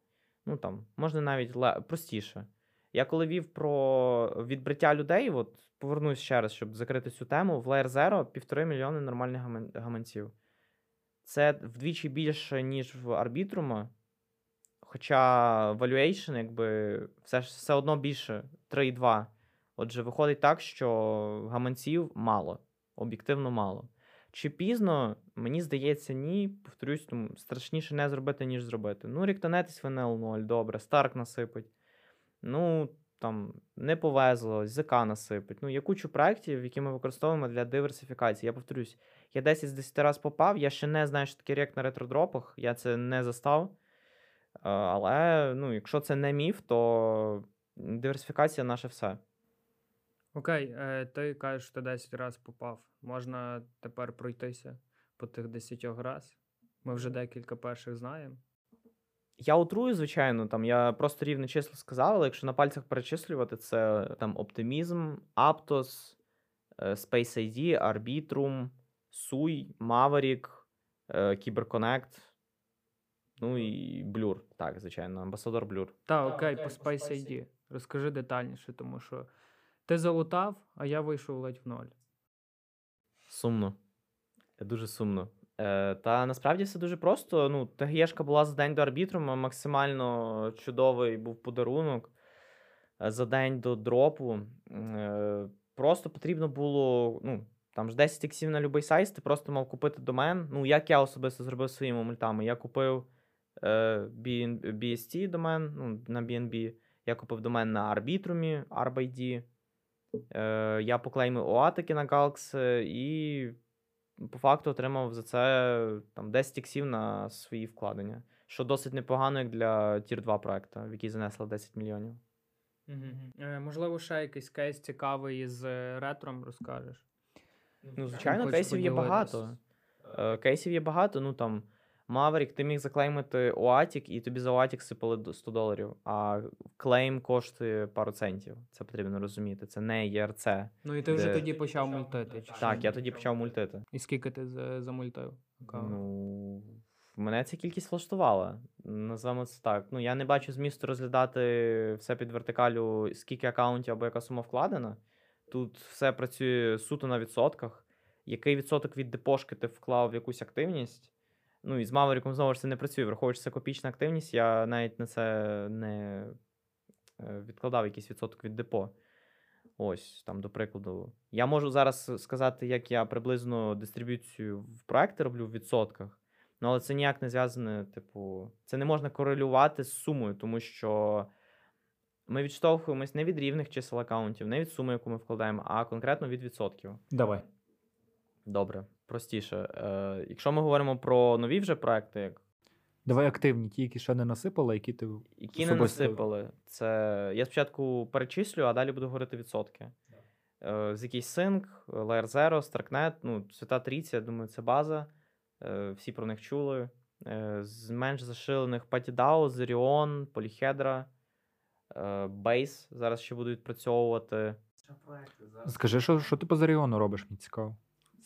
Ну там можна навіть простіше. Я коли вів про відбриття людей, от повернусь ще раз, щоб закрити цю тему, в Layer Zero півтори мільйони нормальних гаманців. Це вдвічі більше, ніж в Arbitrum, Хоча valuation, якби все все одно більше 3,2. Отже, виходить так, що гаманців мало, об'єктивно мало. Чи пізно, мені здається, ні. Повторюсь, тому страшніше не зробити, ніж зробити. Ну, ріктонетись в НЛ 0, добре, Старк насипить. Ну, там не повезло, ЗК насипить. Ну, є кучу проєктів, які ми використовуємо для диверсифікації. Я повторюсь, я 10 з 10 разів попав, я ще не знаю, що таке рек на ретродропах, я це не застав. Але ну, якщо це не міф, то диверсифікація наше все. Окей, е, ти кажеш, що ти 10 разів попав. Можна тепер пройтися по тих 10 раз. Ми вже декілька перших знаємо. Я утрую, звичайно, там я просто рівне число сказав, але якщо на пальцях перечислювати, це там Optimism, Aptos, е, Space ID, Arbitrum, SUI, Maverick, е, CyberConnect. Ну і Blur, так, звичайно, амбасадор Blur. Так, окей, по Space ID. Розкажи детальніше, тому що ти залутав, а я вийшов ледь в ноль. Сумно. Дуже сумно. Е, Та насправді все дуже просто. Ну, ТГЄшка була за день до арбітру, максимально чудовий був подарунок е, за день до дропу. Е, Просто потрібно було. ну, Там ж 10 іксів на будь-який сайт, ти просто мав купити домен. Ну, як я особисто зробив своїми мультами. Я купив. BST домен ну, на BNB. Я купив домен на Арбітрумі, ArbID. Е, Я поклеймив оатики на Galax і по факту отримав за це там 10 іксів на свої вкладення. Що досить непогано, як для Тір 2 проекту, в який занесли 10 мільйонів. Угу. Е, Можливо, ще якийсь кейс цікавий з ретром розкажеш. Ну, звичайно, кейсів є багато. Е, кейсів є багато. Ну там Maverick ти міг заклеймити OATIC, і тобі за OATIC сипали до 100 доларів, а клейм коштує пару центів. Це потрібно розуміти. Це не ERC. Ну і ти вже тоді почав мультити. чи Так, що? я тоді почав мультити. І скільки ти за- замультив? аккаунт? Ну, мене ця кількість влаштувала. Назвемо це так. Ну, я не бачу змісту розглядати все під вертикалю, скільки акаунтів або яка сума вкладена. Тут все працює суто на відсотках. Який відсоток від депошки ти вклав в якусь активність? Ну, і з Мавериком знову ж це не працює. Враховуючи це копічна активність, я навіть на це не е, відкладав якийсь відсоток від депо. Ось, там, до прикладу. Я можу зараз сказати, як я приблизно дистриб'юцію в проекти роблю в відсотках. Ну, але це ніяк не зв'язане, типу, це не можна корелювати з сумою, тому що ми відштовхуємось не від рівних чисел акаунтів, не від суми, яку ми вкладаємо, а конкретно від відсотків. Давай. Добре, простіше. Е, якщо ми говоримо про нові вже проекти, як Давай активні, ті, які ще не насипали, які ти. які не насипали, це я спочатку перечислю, а далі буду говорити відсотки. Е, з якийсь синк, Layer Zero, Starknet, ну, Свята Трійця, я думаю, це база. Е, всі про них чули. Е, з менш зашилених PatiDAO, Zerion, Polyhedra, е, Base зараз ще буду відпрацьовувати. Скажи, що, що ти по Зеріону робиш, мені цікаво.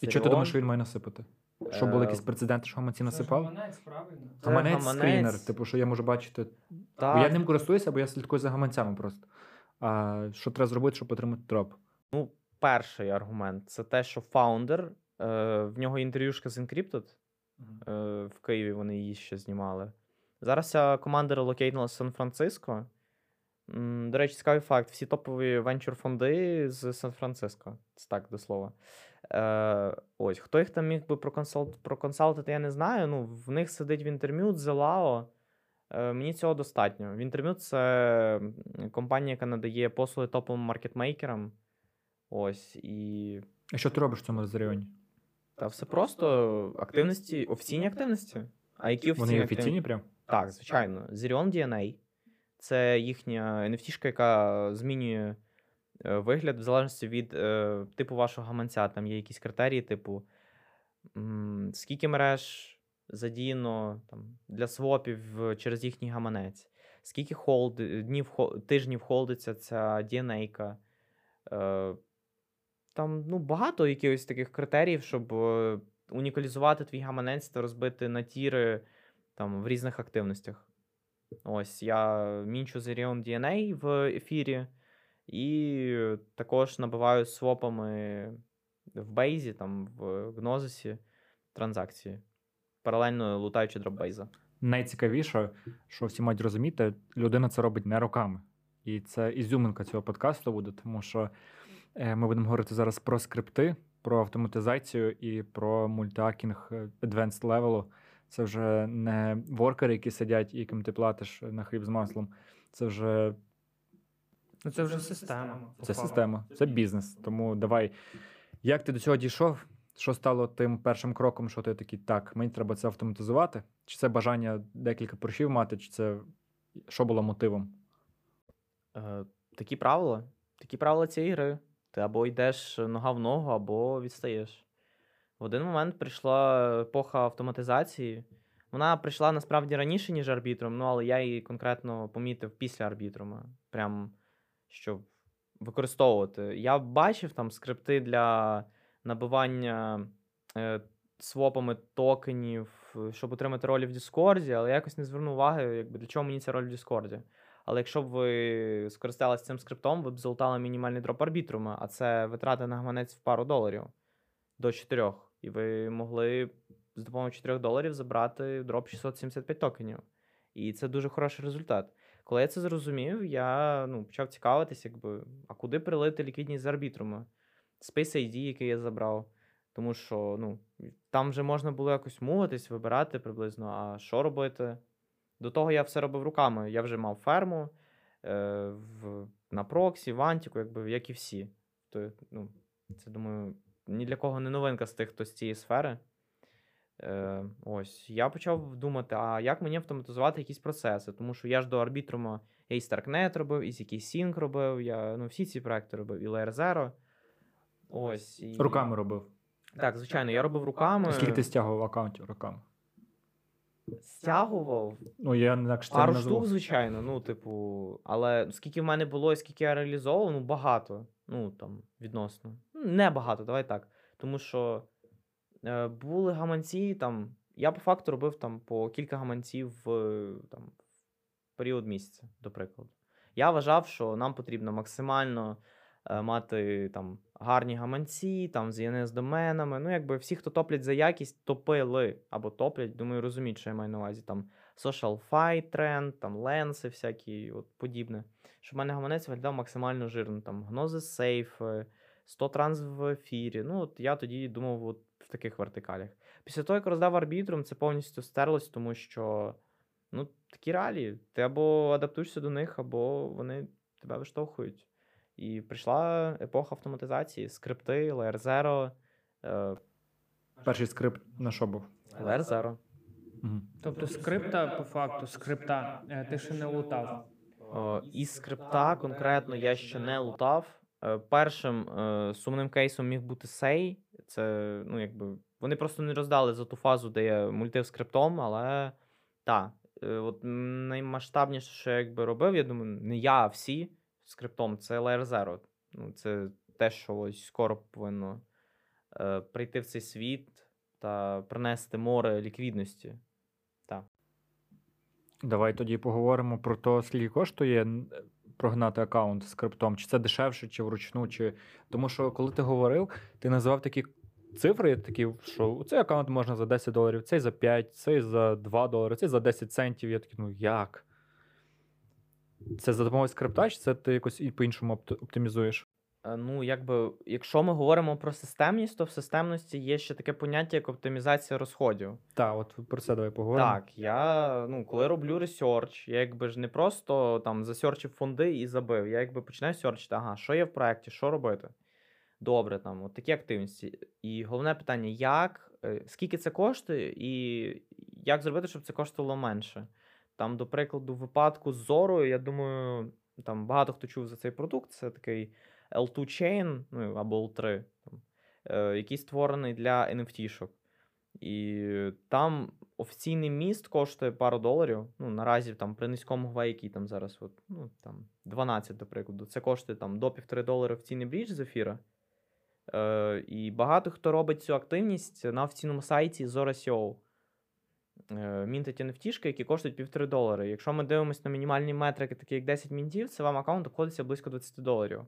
І що ти думаєш, що він має насипати? Що були е, якісь прецеденти, що гаманці насипав? гаманець, правильно? Це Гаманець гаманець. скрінер, типу, що я можу бачити. Так, Бо я ним користуюся, бо я слідкую за гаманцями просто. А що треба зробити, щоб отримати дроп? Ну, перший аргумент це те, що фаундер, е, в нього інтерв'юшка з Incrypted, е, в Києві вони її ще знімали. Зараз ця команда релокейтнула Сан-Франциско. До речі, цікавий факт: всі топові венчур-фонди з Сан-Франциско. Це так до слова. Е, ось, хто їх там міг би проконсалт, проконсалтити, я не знаю. Ну, в них сидить в інтерв'ю Зелао. Е, мені цього достатньо. В інтерв'ю це компанія, яка надає послуги топовим маркетмейкерам. Ось, і А що ти робиш в цьому Заріоні? та все просто активності, офіційні активності. А які офіційні Вони офіційні прям? Так, звичайно. Zerion DNA це їхня NFT, яка змінює е, вигляд в залежності від е, типу вашого гаманця. Там є якісь критерії, типу, м, скільки мереж задіяно там, для свопів е, через їхній гаманець, скільки холд, днів, хо- тижнів холдиться ця DNA. Е, там ну, багато якихось таких критеріїв, щоб е, унікалізувати твій гаманець та розбити на тіри там, в різних активностях. Ось я мінчу Zerion DNA в ефірі, і також набиваю свопами в бейзі, там, в Гнозисі транзакції, паралельно лутаючи дропбейза. Найцікавіше, що всі мають розуміти, людина це робить не роками. І це ізюминка цього подкасту буде, тому що е, ми будемо говорити зараз про скрипти, про автоматизацію і про мультиаккінг е, advanced level. Це вже не воркери, які сидять і яким ти платиш на хліб з маслом. Це вже Ну це вже система. це система, це бізнес. Тому давай. Як ти до цього дійшов? Що стало тим першим кроком, що ти такий, так, мені треба це автоматизувати? Чи це бажання декілька борщів мати, чи це що було мотивом? Е, такі правила. Такі правила цієї гри. Ти або йдеш нога в ногу, або відстаєш. В один момент прийшла епоха автоматизації. Вона прийшла насправді раніше, ніж арбітром, ну але я її конкретно помітив після арбітрума. Прям щоб використовувати. Я бачив там скрипти для набивання е, свопами токенів, щоб отримати ролі в Діскорді, але я якось не звернув уваги, якби для чого мені ця роль в Діскорді. Але якщо б ви скористалися цим скриптом, ви б залутали мінімальний дроп арбітрума, а це витрати на гаманець в пару доларів до 4. І ви могли з допомогою 4 доларів забрати дроп 675 токенів. І це дуже хороший результат. Коли я це зрозумів, я ну, почав цікавитись, якби, а куди прилити ліквідність з арбітрума? Space ID, який я забрав. Тому що ну, там вже можна було якось муватись, вибирати приблизно, а що робити. До того я все робив руками. Я вже мав ферму е, в, на проксі, в Антіку, якби, як і всі. То, ну, це, думаю, ні для кого не новинка з тих, хто з цієї сфери. Е, ось, я почав думати, а як мені автоматизувати якісь процеси? Тому що я ж до арбітрума я і Starknet робив, і Sync робив, я ну, всі ці проекти робив, і Layer Zero. Ось, і... Руками робив. Так, звичайно, я робив руками. Скільки ти стягував аккаунтів руками? Стягував Ну, я інакше це не пару назву. штук, звичайно. Ну, типу, але скільки в мене було і скільки я реалізовував, ну багато. Ну там відносно. Ну, Не багато, давай так. Тому що е, були гаманці там. Я по факту робив там по кілька гаманців там, період місяця, до прикладу. Я вважав, що нам потрібно максимально е, мати там гарні гаманці, там з ENS доменами. Ну, якби всі, хто топлять за якість, топили або топлять, думаю, розуміють, що я маю на увазі. Там Social Fight Trend, там ленси всякі, от подібне. Щоб в мене гаманець виглядав максимально жирно. Там Gnosis Safe, 100 транс в ефірі. Ну, от я тоді думав от в таких вертикалях. Після того, як роздав арбітром, це повністю стерлось, тому що ну, такі реалії. Ти або адаптуєшся до них, або вони тебе виштовхують. І прийшла епоха автоматизації, скрипти, Layer Zero, е, Перший скрипт на що був? Layer Zero. Угу. Тобто скрипта, по факту, скрипта, е, ти ще не лутав. О, Із скрипта конкретно я ще не лутав. Е, Першим е, сумним кейсом міг бути сей. Це, ну, якби, вони просто не роздали за ту фазу, де я мультив скриптом, але так, от наймасштабніше, що я якби робив, я думаю, не я, а всі скриптом, це Layer Zero. Ну, це те, що ось скоро повинно е, прийти в цей світ та принести море ліквідності. Давай тоді поговоримо про те, скільки коштує прогнати аккаунт з криптом. Чи це дешевше, чи вручну, чи. Тому що коли ти говорив, ти називав такі цифри, такі, що цей аккаунт можна за 10 доларів, цей за 5, цей за 2 долари, цей за 10 центів. Я такий, ну як? Це за допомогою скрипта, чи це ти якось і по-іншому опт- оптимізуєш? Е, Ну, якби, якщо ми говоримо про системність, то в системності є ще таке поняття, як оптимізація розходів. Так, от про це давай поговоримо. Так, я ну, коли роблю ресерч, я якби ж не просто там засерчив фонди і забив. Я якби починаю серчити, ага, що є в проєкті, що робити. Добре, там, от такі активності. І головне питання: як, е, скільки це коштує, і як зробити, щоб це коштувало менше. Там, до прикладу, в випадку з Зорою, я думаю, там багато хто чув за цей продукт. Це такий L2 Chain, ну або L3, там, е, який створений для NFT-шок. І там офіційний міст коштує пару доларів. Ну, наразі там при низькому гвей, який там зараз, от, ну, там 12, до прикладу, це коштує там до півтори долари офіційний брідж з ефіра. Е, і багато хто робить цю активність на офіційному сайті Zora.co. Е, мінтить NFT, які коштують півтори долари. Якщо ми дивимося на мінімальні метрики, такі як 10 мінтів, це вам аккаунт обходиться близько 20 доларів.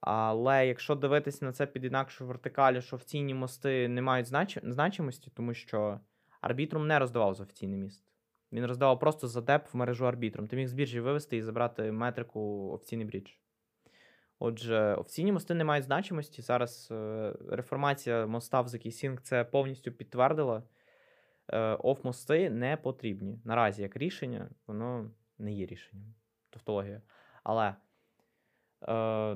Але якщо дивитися на це під інакшу вертикалі, що офіційні мости не мають знач... значимості, тому що арбітрум не роздавав за офіційний міст. Він роздавав просто за деп в мережу арбітрум. Ти міг з біржі вивести і забрати метрику офіційний брідж. Отже, офіційні мости не мають значимості. Зараз е, реформація моста в ZK-Sync це повністю підтвердила. Е, оф-мости не потрібні. Наразі як рішення, воно не є рішенням. Тавтологія. Але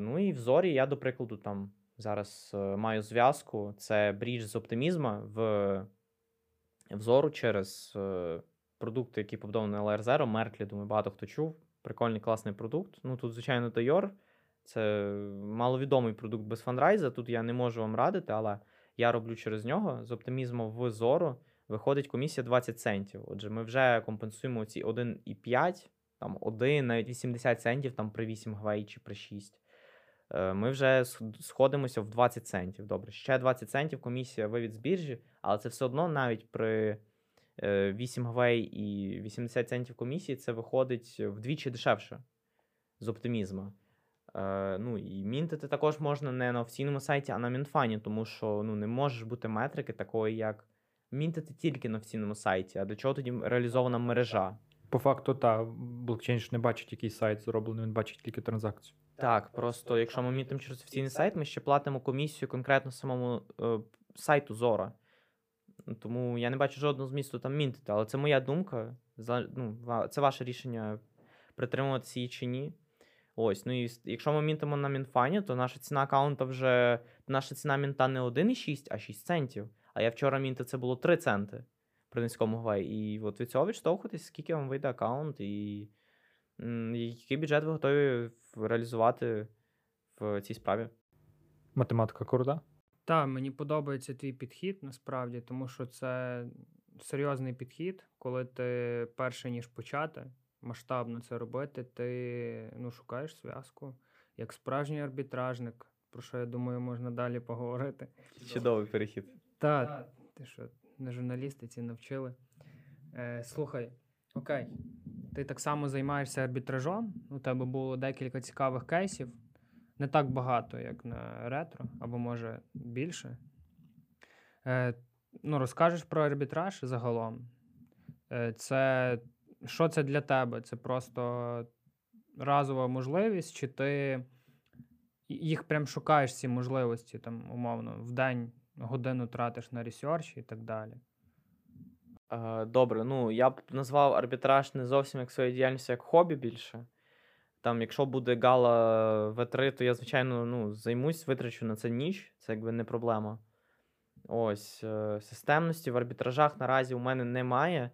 ну і в зорі я, до прикладу, там зараз е, маю зв'язку. Це брідж з оптимізма в, в зору через е, продукти, які побудовані на Layer Zero. Мерклі, думаю, багато хто чув. Прикольний класний продукт. Ну тут, звичайно, Тайор. Це маловідомий продукт без фандрайза. Тут я не можу вам радити, але я роблю через нього. З оптимізму в зору виходить комісія 20 центів. Отже, ми вже компенсуємо ці 1,5 там 1, навіть 80 центів там при 8 гвей чи при 6. Е, Ми вже сходимося в 20 центів. Добре, ще 20 центів комісія вивід з біржі, але це все одно навіть при е, 8 гвей і 80 центів комісії це виходить вдвічі дешевше з оптимізма. Е, ну і мінтити також можна не на офіційному сайті, а на Мінфані, тому що ну, не може бути метрики такої, як мінтити тільки на офіційному сайті. А для чого тоді реалізована мережа? По факту, так, блокчейн ж не бачить, який сайт зроблений, він бачить тільки транзакцію. Так, просто якщо ми мітимо через офіційний сайт, ми ще платимо комісію конкретно самому е, сайту Zora. Ну, Тому я не бачу жодного змісту там мінтити, але це моя думка. За, ну, це ваше рішення притримуватися її чи ні. Ось, ну і якщо ми мінтимо на Мінфані, то наша ціна аккаунта вже наша ціна мінта не 1,6, а 6 центів. А я вчора мінтив, це було 3 центи при низькому. І от від цього відштовхуйтесь, скільки вам вийде аккаунт, і який бюджет ви готові реалізувати в цій справі. Математика крута. Так, мені подобається твій підхід насправді, тому що це серйозний підхід, коли ти перше ніж почати масштабно це робити, ти ну, шукаєш зв'язку як справжній арбітражник, про що я думаю, можна далі поговорити. Чудовий перехід. Так, ти що, на журналістиці навчили. Е, слухай, окей, ти так само займаєшся арбітражом. У тебе було декілька цікавих кейсів. Не так багато, як на ретро, або може більше. Е, ну, розкажеш про арбітраж загалом. Е, це що це для тебе? Це просто разова можливість, чи ти їх прям шукаєш ці можливості, там, умовно, в день годину тратиш на ресерч і так далі. Е, Добре, ну я б назвав арбітраж не зовсім як свою діяльність, як хобі більше. Там, якщо буде Gala V3, то я, звичайно, ну, займусь, витрачу на це ніч, це якби не проблема. Ось, е, системності в арбітражах наразі у мене немає.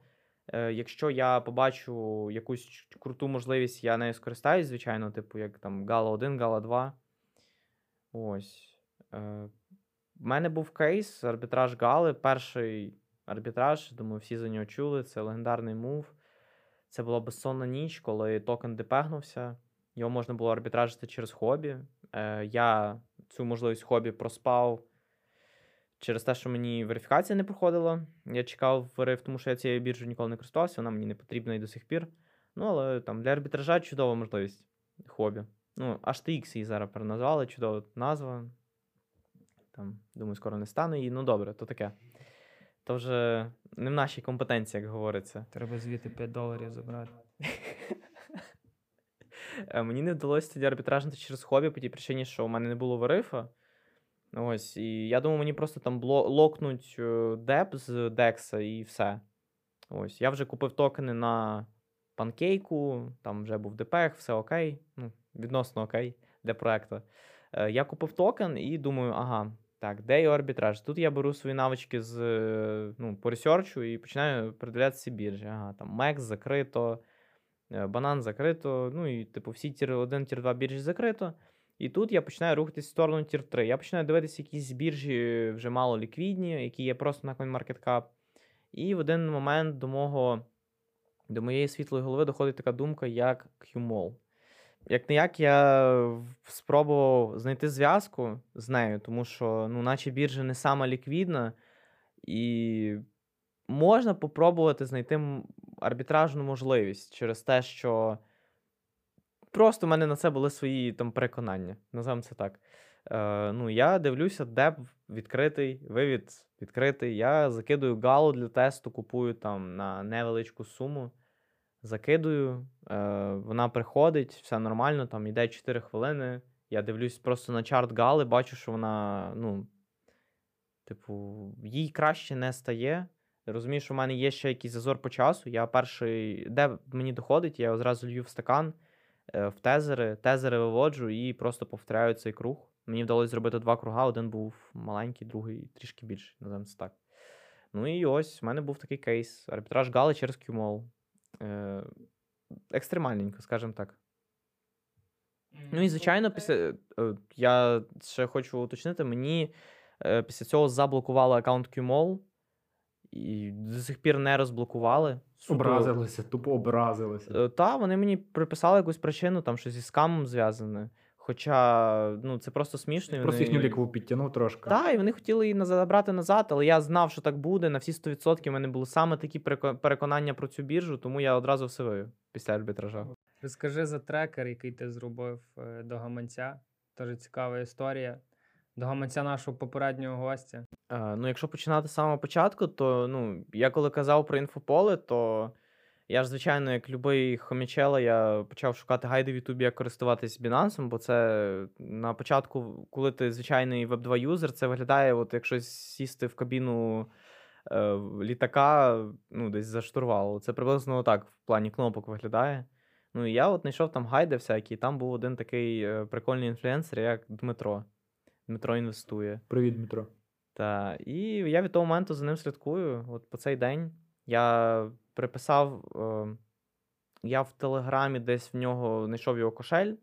Е, Якщо я побачу якусь круту можливість, я нею скористаюсь, звичайно, типу, як там Гала 1, Гала 2. Ось. В мене був кейс арбітраж Гали. Перший арбітраж, думаю, всі за нього чули. Це легендарний мув. Це була безсонна ніч, коли токен депегнувся. Його можна було арбітражити через хобі. Е, я цю можливість хобі проспав через те, що мені верифікація не проходила. Я чекав вирив, тому що я цією біржею ніколи не користувався, вона мені не потрібна і до сих пір. Ну, але там для арбітража чудова можливість хобі. Ну, HTX її зараз переназвали, чудова назва. Там, думаю, скоро не стане її. Ну, добре, то таке. То вже не в нашій компетенції, як говориться. Треба звідти 5 доларів забрати. Е, Мені не вдалося тоді арбітражнити через хобі по тій причині, що у мене не було варифа. Ось, і я думав, мені просто там локнуть е, деп з Декса і все. Ось, я вже купив токени на панкейку, там вже був депех, все окей. Ну, відносно окей для проекту. Е, Я купив токен і думаю, ага, так, де його арбітраж? Тут я беру свої навички з ну, по ресерчу і починаю передивлятися біржі. Ага, там MEXC закрито, е, Binance закрито. Ну і типу всі tier 1, tier 2 біржі закрито. І тут я починаю рухатись в сторону tier 3. Я починаю дивитися якісь біржі вже мало ліквідні, які є просто на CoinMarketCap. І в один момент до мого, до моєї світлої голови доходить така думка, як QMall. Як не як я спробував знайти зв'язку з нею, тому що, ну, наче біржа не сама ліквідна, і можна попробувати знайти арбітражну можливість через те, що просто в мене на це були свої там переконання. Називаємо це так. Е, ну, я дивлюся, деп відкритий, вивід відкритий. Я закидую галу для тесту, купую там на невеличку суму. Закидую, е, вона приходить, все нормально, там йде 4 хвилини. Я дивлюсь просто на чарт Гали, бачу, що вона, ну, типу, їй краще не стає. Розумію, що в мене є ще якийсь зазор по часу. Я перший, де мені доходить, я його зразу лью в стакан, е, в тезери, тезери виводжу і просто повторяю цей круг. Мені вдалося зробити два круга, один був маленький, другий трішки більший, називаємо це так. Ну і ось, в мене був такий кейс: арбітраж Гали через QMOL. Екстремальненько, скажімо так. Ну і звичайно, після е, я ще хочу уточнити, мені е, після цього заблокували аккаунт QMOL і до сих пір не розблокували. Образилися, тупо образилися. Та, вони мені приписали якусь причину, там щось зі скамом зв'язане. Хоча ну, це просто смішно. і Просто вони- їхню лікову підтягнув трошки. Так, і вони хотіли її забрати назад, але я знав, що так буде. На всі 100% в мене були саме такі переконання про цю біржу, тому я одразу все вивів після арбітража. Розкажи за трекер, який ти зробив е, до гаманця. Дуже цікава історія. До гаманця нашого попереднього гостя. Е, ну, якщо починати з самого початку, то ну, я коли казав про інфополе, то я ж, звичайно, як любий хомічела, я почав шукати гайди в Ютубі, як користуватись Binance, бо це на початку, коли ти звичайний веб-2 юзер, це виглядає, от якщо сісти в кабіну е, літака, ну, десь за штурвал. Це приблизно так в плані кнопок виглядає. Ну, і я от знайшов там гайди всякі, і там був один такий е, прикольний інфлюенсер, як Дмитро. Дмитро інвестує. Привіт, Дмитро. Та, і я від того моменту за ним слідкую. От по цей день я приписав, е, я в Телеграмі десь в нього знайшов його кошель,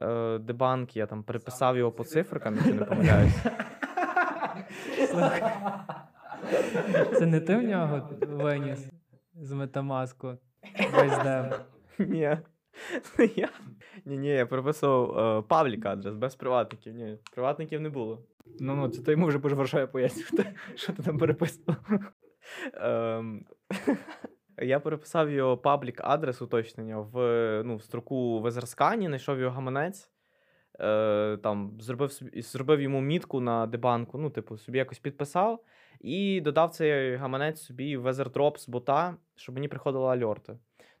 е, дебанк, я там переписав його по цифрикам, якщо не помиляюсь. Це не ти в нього виніс з метамаску весь дем. Ні. Я... Ні, ні, я переписував е, public адрес без приватників. Ні, приватників не було. Ну, ну, це ти йому вже будеш Варшаві пояснювати, що ти там переписував. Ем, я переписав його public адрес уточнення в, ну, в строку в Etherscan, знайшов його гаманець. Е, там, зробив, зробив йому мітку на дебанку, ну, типу, собі якось підписав і додав цей гаманець собі в EtherDrop з бота, щоб мені приходили альорти.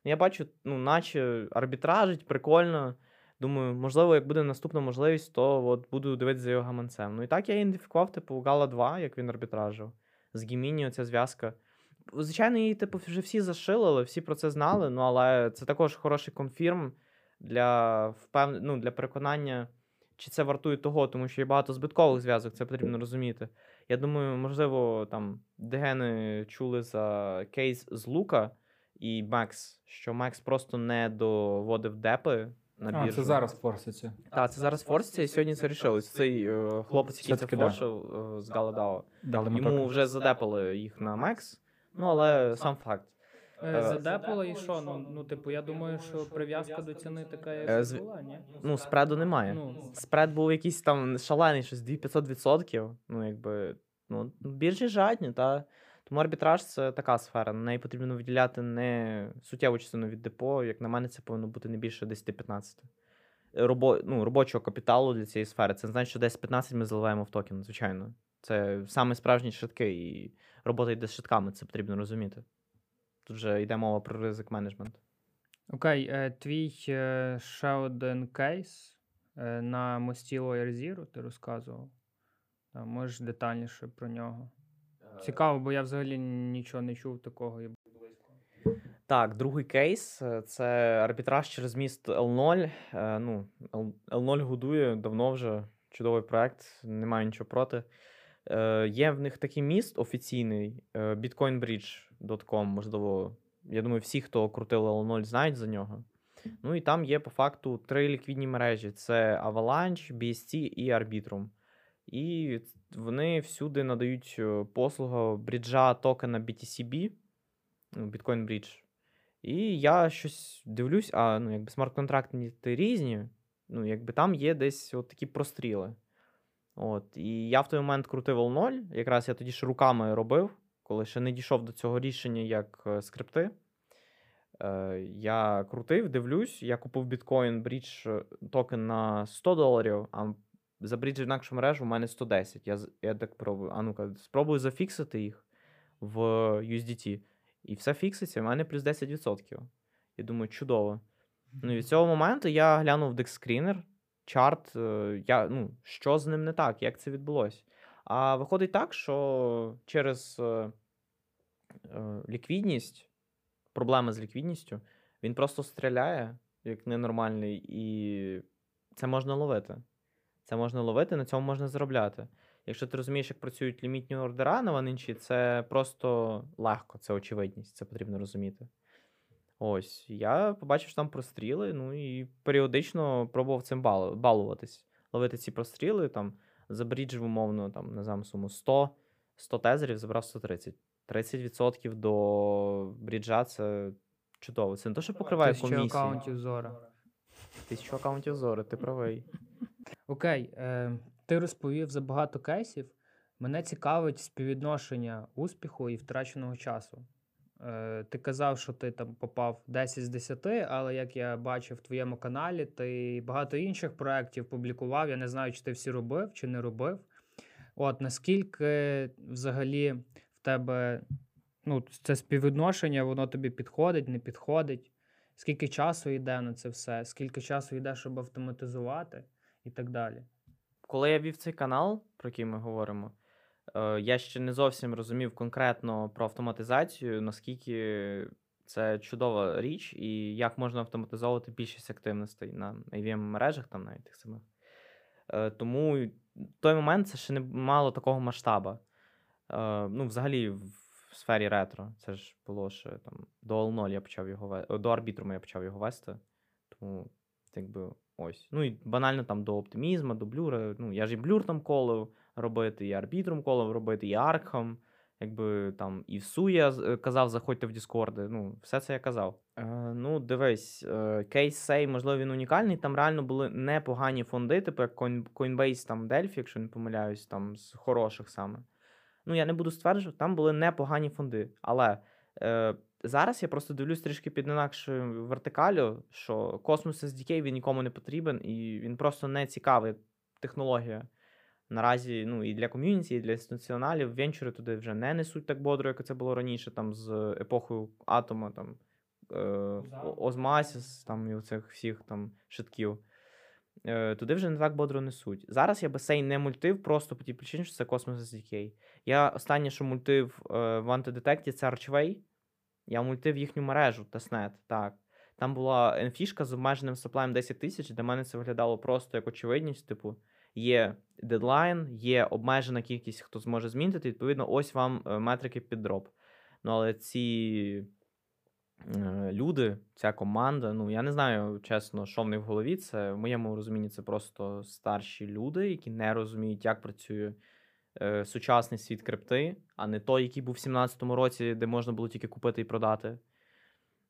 Ну, Я бачу, ну, наче арбітражить, прикольно. Думаю, можливо, як буде наступна можливість, то от буду дивитися за його гаманцем. Ну і так я ідентифікував, типу, Гала 2, як він арбітражив. З Гіміні оця зв'язка. Звичайно, її, типу, вже всі зашилили, всі про це знали, ну але це також хороший конфірм для впев... ну, для переконання, чи це вартує того, тому що є багато збиткових зв'язок, це потрібно розуміти. Я думаю, можливо, там Дегени чули за кейс з Лука і Мекс, що Мекс просто не доводив депи на біржу. А, це зараз форситься. Так, це зараз форситься, і сьогодні це рішилось. Цей е, хлопець, який це Все-таки да. форшив е, з Галадао, Дали йому токен. вже задепали їх на Мекс, ну але сам факт. Е, Задепало і що? Ну, ну, типу, я думаю, що прив'язка до ціни така, Е, як з- була, ні? Ну, спреду немає. Ну, Спред був якийсь там шалений, щось 2500%. Ну, якби, ну, біржі жадні, та. Тому арбітраж це така сфера. На неї потрібно виділяти не суттєву частину від депо. Як на мене, це повинно бути не більше 10-15. Робо, ну, робочого капіталу для цієї сфери. Це не значить, що 10-15 ми заливаємо в токен, звичайно. Це саме справжні шитки, і робота йде з шитками, це потрібно розуміти. Тут вже йде мова про ризик менеджмент. Окей, е, твій е, ще один кейс е, на мості Zero ти розказував. Можеш детальніше про нього. Цікаво, бо я взагалі нічого не чув такого. Так, другий кейс е, це арбітраж через міст L0. Е, Ну, L- L0 годує давно вже чудовий проект, не маю нічого проти. Е, Є в них такий міст офіційний е, bitcoinbridge.com. Можливо, я думаю, всі, хто крутили L0, знають за нього. Ну і там є по факту три ліквідні мережі: це Avalanche, BST і Arbitrum. І вони всюди надають е, послугу бріджа токена BTCB, Bitcoin Bridge. І я щось дивлюсь, а ну, якби смарт-контракти різні, ну, якби там є десь от такі простріли. От, і я в той момент крутив L0, якраз я тоді ще руками робив, коли ще не дійшов до цього рішення як е, скрипти. Е, я крутив, дивлюсь, я купив біткоін bridge токен на 100 доларів, а забріджив в інакшу мережу у мене 110. Я, я так пробую. А ну-ка, спробую зафіксити їх в USDT. І все фікситься, у мене плюс 10%. Я думаю, чудово. Ну і від цього моменту я глянув DEX Screener, chart, е, я, ну, що з ним не так, як це відбулося. А виходить так, що через е, е, ліквідність, проблеми з ліквідністю, він просто стріляє, як ненормальний, і це можна ловити. Це можна ловити, на цьому можна заробляти. Якщо ти розумієш, як працюють лімітні ордера на ванинчі, це просто легко, це очевидність, це потрібно розуміти. Ось, я побачив, що там простріли, ну і періодично пробував цим бал- балуватись. Ловити ці простріли, там, забріджив, умовно, там, не знаю, суму 100, 100 тезерів, забрав 130. 30% до бріджа це чудово. Це не те, що покриває Тисяча комісії. аккаунтів Зора. Тисячу аккаунтів зори, ти правий. Окей, е, ти розповів за багато кейсів. Мене цікавить співвідношення успіху і втраченого часу. Е, ти казав, що ти там попав 10 з 10, але як я бачив в твоєму каналі, ти багато інших проєктів публікував. Я не знаю, чи ти всі робив, чи не робив. От наскільки взагалі в тебе ну, це співвідношення, воно тобі підходить, не підходить? Скільки часу йде на це все? Скільки часу йде, щоб автоматизувати і так далі? Коли я вів цей канал, про який ми говоримо, е, я ще не зовсім розумів конкретно про автоматизацію, наскільки це чудова річ, і як можна автоматизовувати більшість активностей на avm мережах, там навіть тих самих. Е, Тому в той момент це ще не мало такого масштабу. Е, Ну, взагалі, в сфері ретро. Це ж було ще там до L0 я почав його вести, до арбітруму я почав його вести. Тому, якби, ось. Ну і банально там до оптимізму, до блюра. Ну, я ж і блюр там колив робити, і арбітрум колив робити, і аркхам. Якби там і в Су я е, казав, заходьте в Діскорди. Ну, все це я казав. Е, ну, дивись, е, кейс цей, можливо, він унікальний. Там реально були непогані фонди, типу як Coin- Coinbase, там Delphi, якщо не помиляюсь, там з хороших саме. Ну, я не буду стверджувати, там були непогані фонди. Але е, зараз я просто дивлюсь трішки під інакшою вертикалю, що Cosmos SDK він нікому не потрібен, і він просто не цікавий технологія. Наразі ну, і для ком'юніті, і для інституціоналів венчури туди вже не несуть так бодро, як це було раніше, там з епохою атома, там е, Озмасіс, там і оцих всіх там шитків. Е, туди вже не так бодро несуть. Зараз я би сей не мультив просто по тій причині, що це Cosmos SDK. Я останнє, що мультив е, в антидетекті, це Archway. Я мультив їхню мережу, testnet, так. Там була NFT-шка з обмеженим саплаєм 10 тисяч, для мене це виглядало просто як очевидність. Типу, є дедлайн, є обмежена кількість, хто зможе змінтити. Відповідно, ось вам е, метрики під дроп. Ну, але ці е, люди, ця команда, ну я не знаю, чесно, що в них в голові. Це в моєму розумінні це просто старші люди, які не розуміють, як працює е, сучасний світ крипти, а не той, який був в 17-му році, де можна було тільки купити і продати.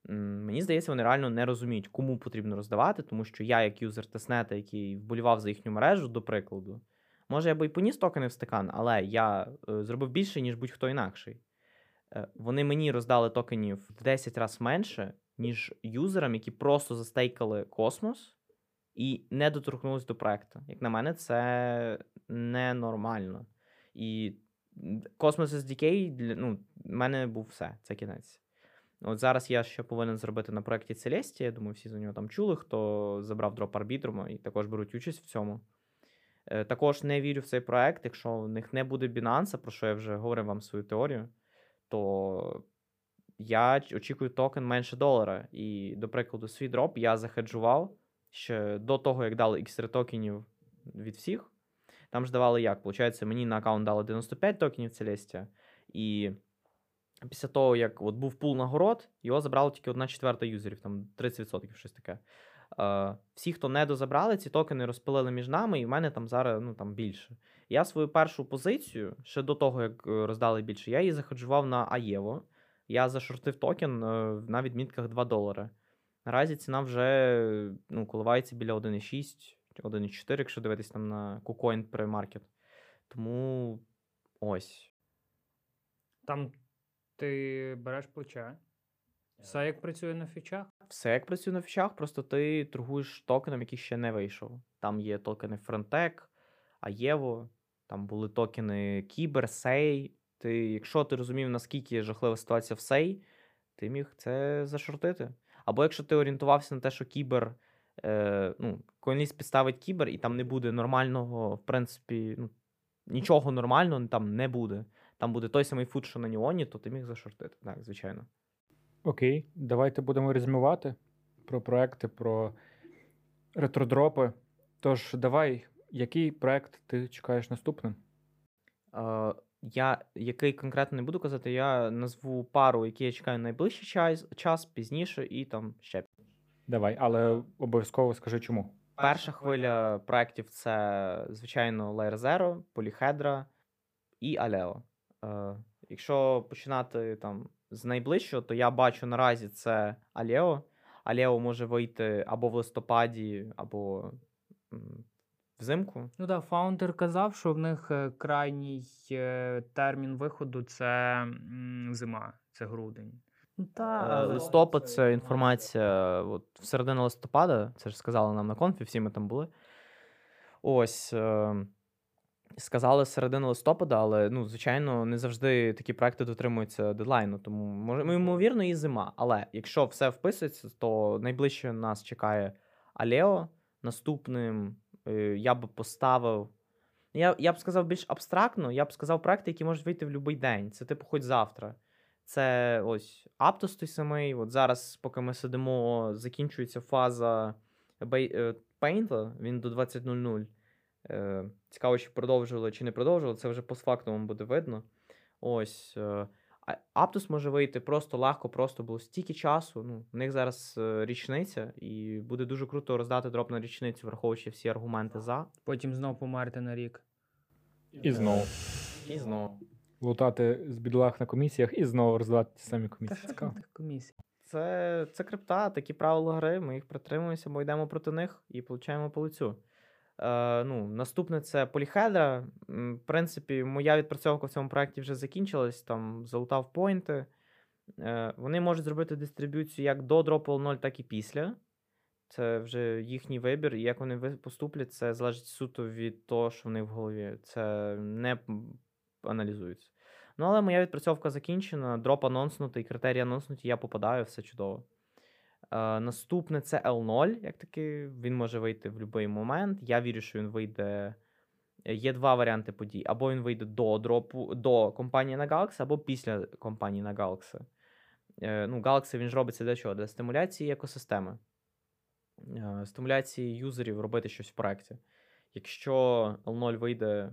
Мені здається, вони реально не розуміють, кому потрібно роздавати, тому що я, як юзер тестнета, який вболівав за їхню мережу, до прикладу, може, я би і поніс токени в стакан, але я е, зробив більше, ніж будь-хто інакший. Е, вони мені роздали токенів в 10 разів менше, ніж юзерам, які просто застейкали космос і не доторкнулись до проекту. Як на мене, це ненормально. І Cosmos SDK для ну, в мене був все, це кінець. От зараз я ще повинен зробити на проєкті Celestia. Я думаю, всі за нього там чули, хто забрав дроп арбітрума і також беруть участь в цьому. Е, Також не вірю в цей проект. Якщо в них не буде Binance, про що я вже говорив вам свою теорію, то я очікую токен менше долара. І, до прикладу, свій дроп я захеджував ще до того, як дали X3 токенів від всіх. Там ж давали як? Получається, мені на аккаунт дали 95 токенів Celestia, і після того, як от був пул нагород, його забрало тільки одна четверта юзерів, там 30% щось таке. Е, всі, хто не дозабрали, ці токени розпилили між нами, і в мене там зараз ну, там більше. Я свою першу позицію, ще до того, як е, роздали більше, я її захеджував на Аєво. Я зашортив токен е, на відмітках 2 долари. Наразі ціна вже ну, коливається біля 1,6, 1,4, якщо дивитись там на KuCoin pre-market. Тому ось. Там ти береш плече. Все як працює на фічах. Все як працює на фічах, просто ти торгуєш токеном, який ще не вийшов. Там є токени Frontec, Аєво, там були токени Кібер, Сей. Ти, якщо ти розумів, наскільки жахлива ситуація в Сей, ти міг це зашортити. Або якщо ти орієнтувався на те, що Кібер, е, ну, CoinList підставить Кібер, і там не буде нормального, в принципі, ну, нічого нормального там не буде. Там буде той самий FUD, що на Неоні, то ти міг зашортити. Так, звичайно. Окей, давайте будемо резюмувати про проекти, про ретродропи. Тож, давай, який проект ти чекаєш наступним? Е, я який конкретно не буду казати, я назву пару, які я чекаю найближчий час, час пізніше, і там ще. Давай, але обов'язково скажи чому. Перша хвиля проєктів це, звичайно, Layer Zero, Polyhedra і Aleo. Е, якщо починати там з найближчого, то я бачу наразі це Aleo. Aleo може вийти або в листопаді, або взимку. Ну так, фаундер казав, що в них е, крайній е, термін виходу це зима, це грудень. Ну, та, Е, Листопад це інформація от, в середині листопада, це ж сказали нам на конфі, всі ми там були. Ось. Е, сказали середина листопада, але ну, звичайно, не завжди такі проекти дотримуються дедлайну. Тому, може, ну, ймовірно, і зима. Але якщо все вписується, то найближче нас чекає Алео. Наступним е, я б поставив. Я, я б сказав більш абстрактно, я б сказав проекти, які можуть вийти в будь-який день. Це типу хоч завтра. Це ось Aptos той самий. От зараз, поки ми сидимо, закінчується фаза бей- е, Paint, він до 20.00. Е, Цікаво, чи продовжували, чи не продовжували, це вже постфактум буде видно. Ось. е, а Aptos може вийти просто легко, просто було стільки часу. Ну, в них зараз річниця, і буде дуже круто роздати дроп на річницю, враховуючи всі аргументи за. Потім знову померти на рік. І знову. І знову. Лутати з бідлах на комісіях і знову роздавати ті самі комісії. Цікаво. Це, це крипта, такі правила гри, ми їх притримуємося, бо йдемо проти них і получаємо по лицю. Е, ну, наступне це поліхедра. В принципі, моя відпрацьовка в цьому проєкті вже закінчилась, там залутав поінти. Е, вони можуть зробити дистриб'юцію як до дропу 0, так і після. Це вже їхній вибір, і як вони поступлять, це залежить суто від того, що в них в голові. Це не аналізується. Ну, але моя відпрацьовка закінчена, дроп анонснутий, критерії анонснуті, я попадаю, все чудово. Е, наступне це L0, як таки, він може вийти в будь-який момент. Я вірю, що він вийде. е, Є два варіанти подій. Або він вийде до дропу до компанії на Galaxy, або після компанії на Galaxy. Е, ну, Galaxy він ж робиться для чого? Для стимуляції екосистеми, е, стимуляції юзерів робити щось в проєкті. Якщо L0 вийде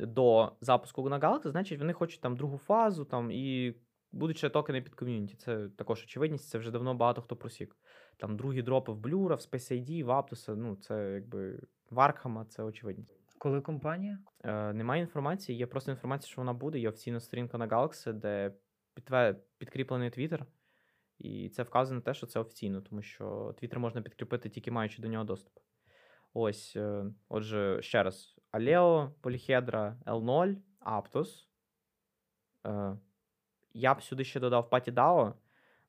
до запуску на Galaxy, значить вони хочуть там другу фазу там, і будуть ще токени під ком'юніті. Це також очевидність, це вже давно багато хто просік. Там другі дропи в Блюра, в Space ID, в Aptos, ну це якби в Аркхама, це очевидність. Коли компанія? Е, немає інформації, є просто інформація, що вона буде. Є офіційна сторінка на Galaxy, де підкріплений Twitter. І це вказано те, що це офіційно, тому що Twitter можна підкріпити тільки маючи до нього доступ. Ось, е, отже, ще раз: Aleo, Polyhedra, L0, Aptos. Е, я б сюди ще додав PatyDAO.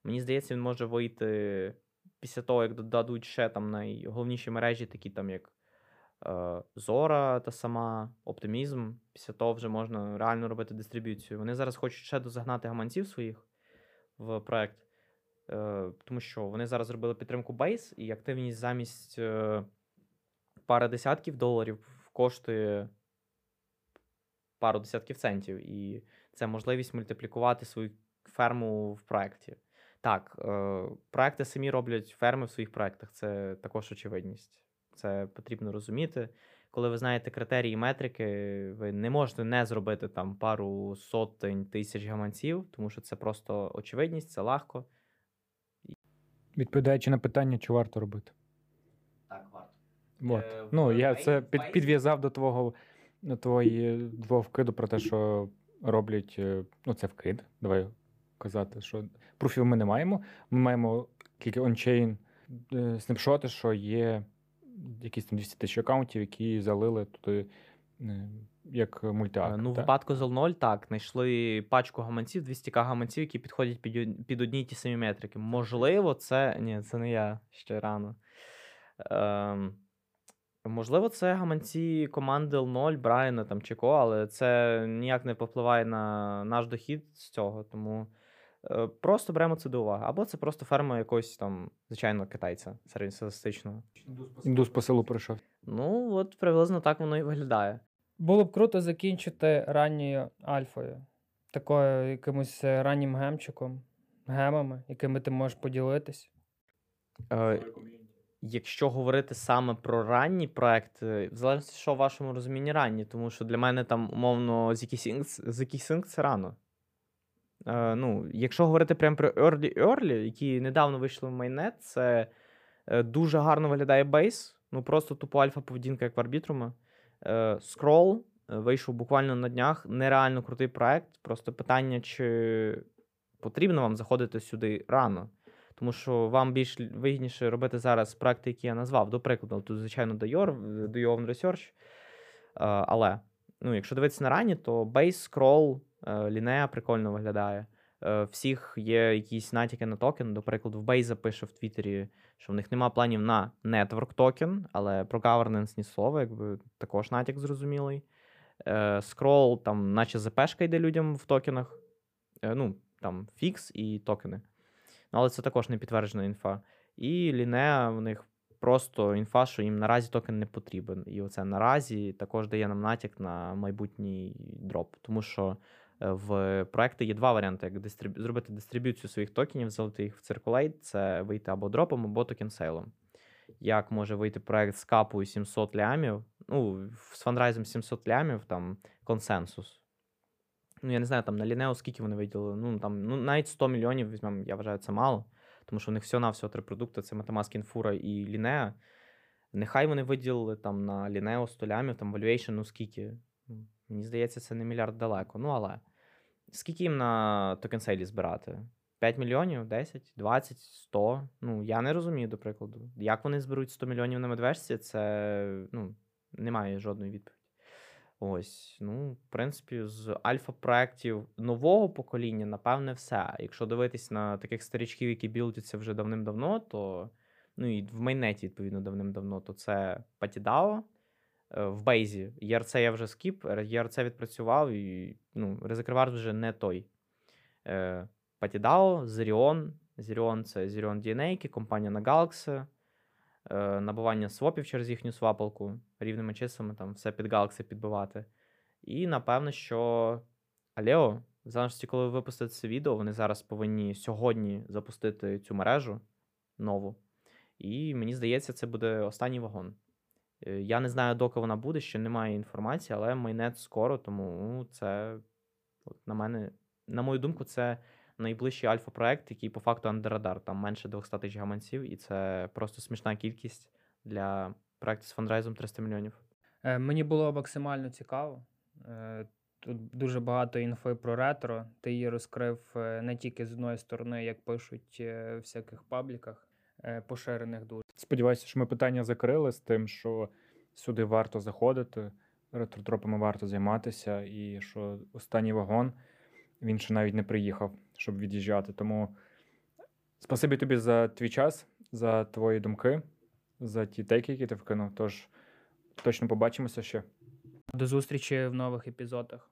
Мені здається, він може вийти після того, як додадуть ще там найголовніші мережі, такі там як е, Зора та сама, Оптимізм. Після того вже можна реально робити дистриб'юцію. Вони зараз хочуть ще дозагнати гаманців своїх в проект, е, тому що вони зараз зробили підтримку Base, і активність замість пари десятків доларів коштує пару десятків центів. І це можливість мультиплікувати свою ферму в проєкті. Так, е, проекти самі роблять ферми в своїх проєктах, це також очевидність. Це потрібно розуміти. Коли ви знаєте критерії і метрики, ви не можете не зробити там пару сотень тисяч гаманців, тому що це просто очевидність, це легко. Відповідаючи на питання, чи варто робити. От. Е, ну, я це під, підв'язав до твого до твої твого вкиду про те, що роблять. е, Ну, це вкид. Давай казати, що пруфів ми не маємо. Ми маємо тільки ончейн е, снапшоти, що є якісь там 200 тисяч аккаунтів, які залили туди е, як мультиак. Е, Ну, в випадку з 0 так, знайшли пачку гаманців, 200к гаманців, які підходять під, під одні й ті самі метрики. Можливо, це. Ні, це не я ще рано. Ем, можливо, це гаманці команди 0 Брайана там чи кого, але це ніяк не попливає на наш дохід з цього. Тому е, просто беремо це до уваги. Або це просто ферма якогось там, звичайно, китайця середньостатистичного. Індус по селу прийшов. Ну, от приблизно так воно і виглядає. Було б круто закінчити ранньою альфою, такою якимось е, раннім гемчиком, гемами, якими ти можеш поділитись. Е, Якщо говорити саме про ранні проекти, в залежності, що в вашому розумінні ранні, тому що для мене там умовно ZK-Sync це рано. Е, ну, якщо говорити прямо про early early, які недавно вийшли в mainnet, це е, дуже гарно виглядає Base, ну просто тупо альфа поведінка, як в арбітрума. Е, е, вийшов буквально на днях. Нереально крутий проект. Просто питання, чи потрібно вам заходити сюди рано. Тому що вам більш вигідніше робити зараз проекти, які я назвав. До прикладу, тут, звичайно, Dior, до Own Research. Е, Але ну, якщо дивитися на ранні, то Base, Scroll, е, Linea прикольно виглядає. Е, Всіх є якісь натяки на токен. До прикладу, в Base запише в Твіттері, що в них нема планів на Network токен, але про governance ні слова, якби також натяк зрозумілий. Е, Scroll, там, наче ЗПшка йде людям в токенах. Е, Ну, там фікс і токени. Ну, але це також не підтверджена інфа. І Лінеа в них просто інфа, що їм наразі токен не потрібен. І оце наразі також дає нам натяк на майбутній дроп. Тому що е, в проекти є два варіанти: як дистриб... зробити дистриб'юцію своїх токенів, залити їх в circulate, це вийти або дропом, або токен сейлом. Як може вийти проект з капою 700 лямів, ну, з фандрайзом 700 лямів, там консенсус. Ну, я не знаю, там на Лінео скільки вони виділили. Ну, там, ну, навіть 100 мільйонів візьмемо, я вважаю, це мало. Тому що у них всього-навсього три продукти: це Metamask, Infura і Linea. Нехай вони виділили там на Lineo 100 лямів, там valuation, ну скільки? Ну, Мені здається, це не мільярд далеко. Ну, але скільки їм на токенсейлі збирати? 5 мільйонів, 10, 20, 100. Ну, я не розумію, до прикладу. Як вони зберуть 100 мільйонів на медвежці, це ну, немає жодної відповіді. Ось, ну, в принципі, з альфа-проєктів нового покоління, напевне, все. Якщо дивитись на таких старічків, які білдяться вже давним-давно, то ну і в майнеті, відповідно, давним-давно, то це Патідао. В Бейзі ERC я вже скіп, ERC відпрацював, і ну, резервар вже не той. Е, Патідао, Zerion. Zerion це Zerion DNA, компанія на Galaxy, е, набування свопів через їхню свапалку, рівними числами, там все під Galaxy підбивати. І напевно, що Aleo, в залежності, коли ви випустите це відео, вони зараз повинні сьогодні запустити цю мережу нову. І мені здається, це буде останній вагон. Е, Я не знаю, доки вона буде, ще немає інформації, але mainnet скоро, тому це, от, на мене, на мою думку, це найближчий альфа-проект, який по факту under radar. Там менше 200 тисяч гаманців, і це просто смішна кількість для проекту з фандрайзом 300 мільйонів. Е, Мені було максимально цікаво. Е, Тут дуже багато інфи про ретро. Ти її розкрив е, не тільки з одної сторони, як пишуть в всяких пабліках, поширених дуже. Сподіваюся, що ми питання закрили з тим, що сюди варто заходити, ретротропами варто займатися, і що останній вагон він ще навіть не приїхав, щоб від'їжджати. Тому спасибі тобі за твій час, за твої думки, за ті теки, які ти вкинув. Тож точно побачимося ще. До зустрічі в нових епізодах.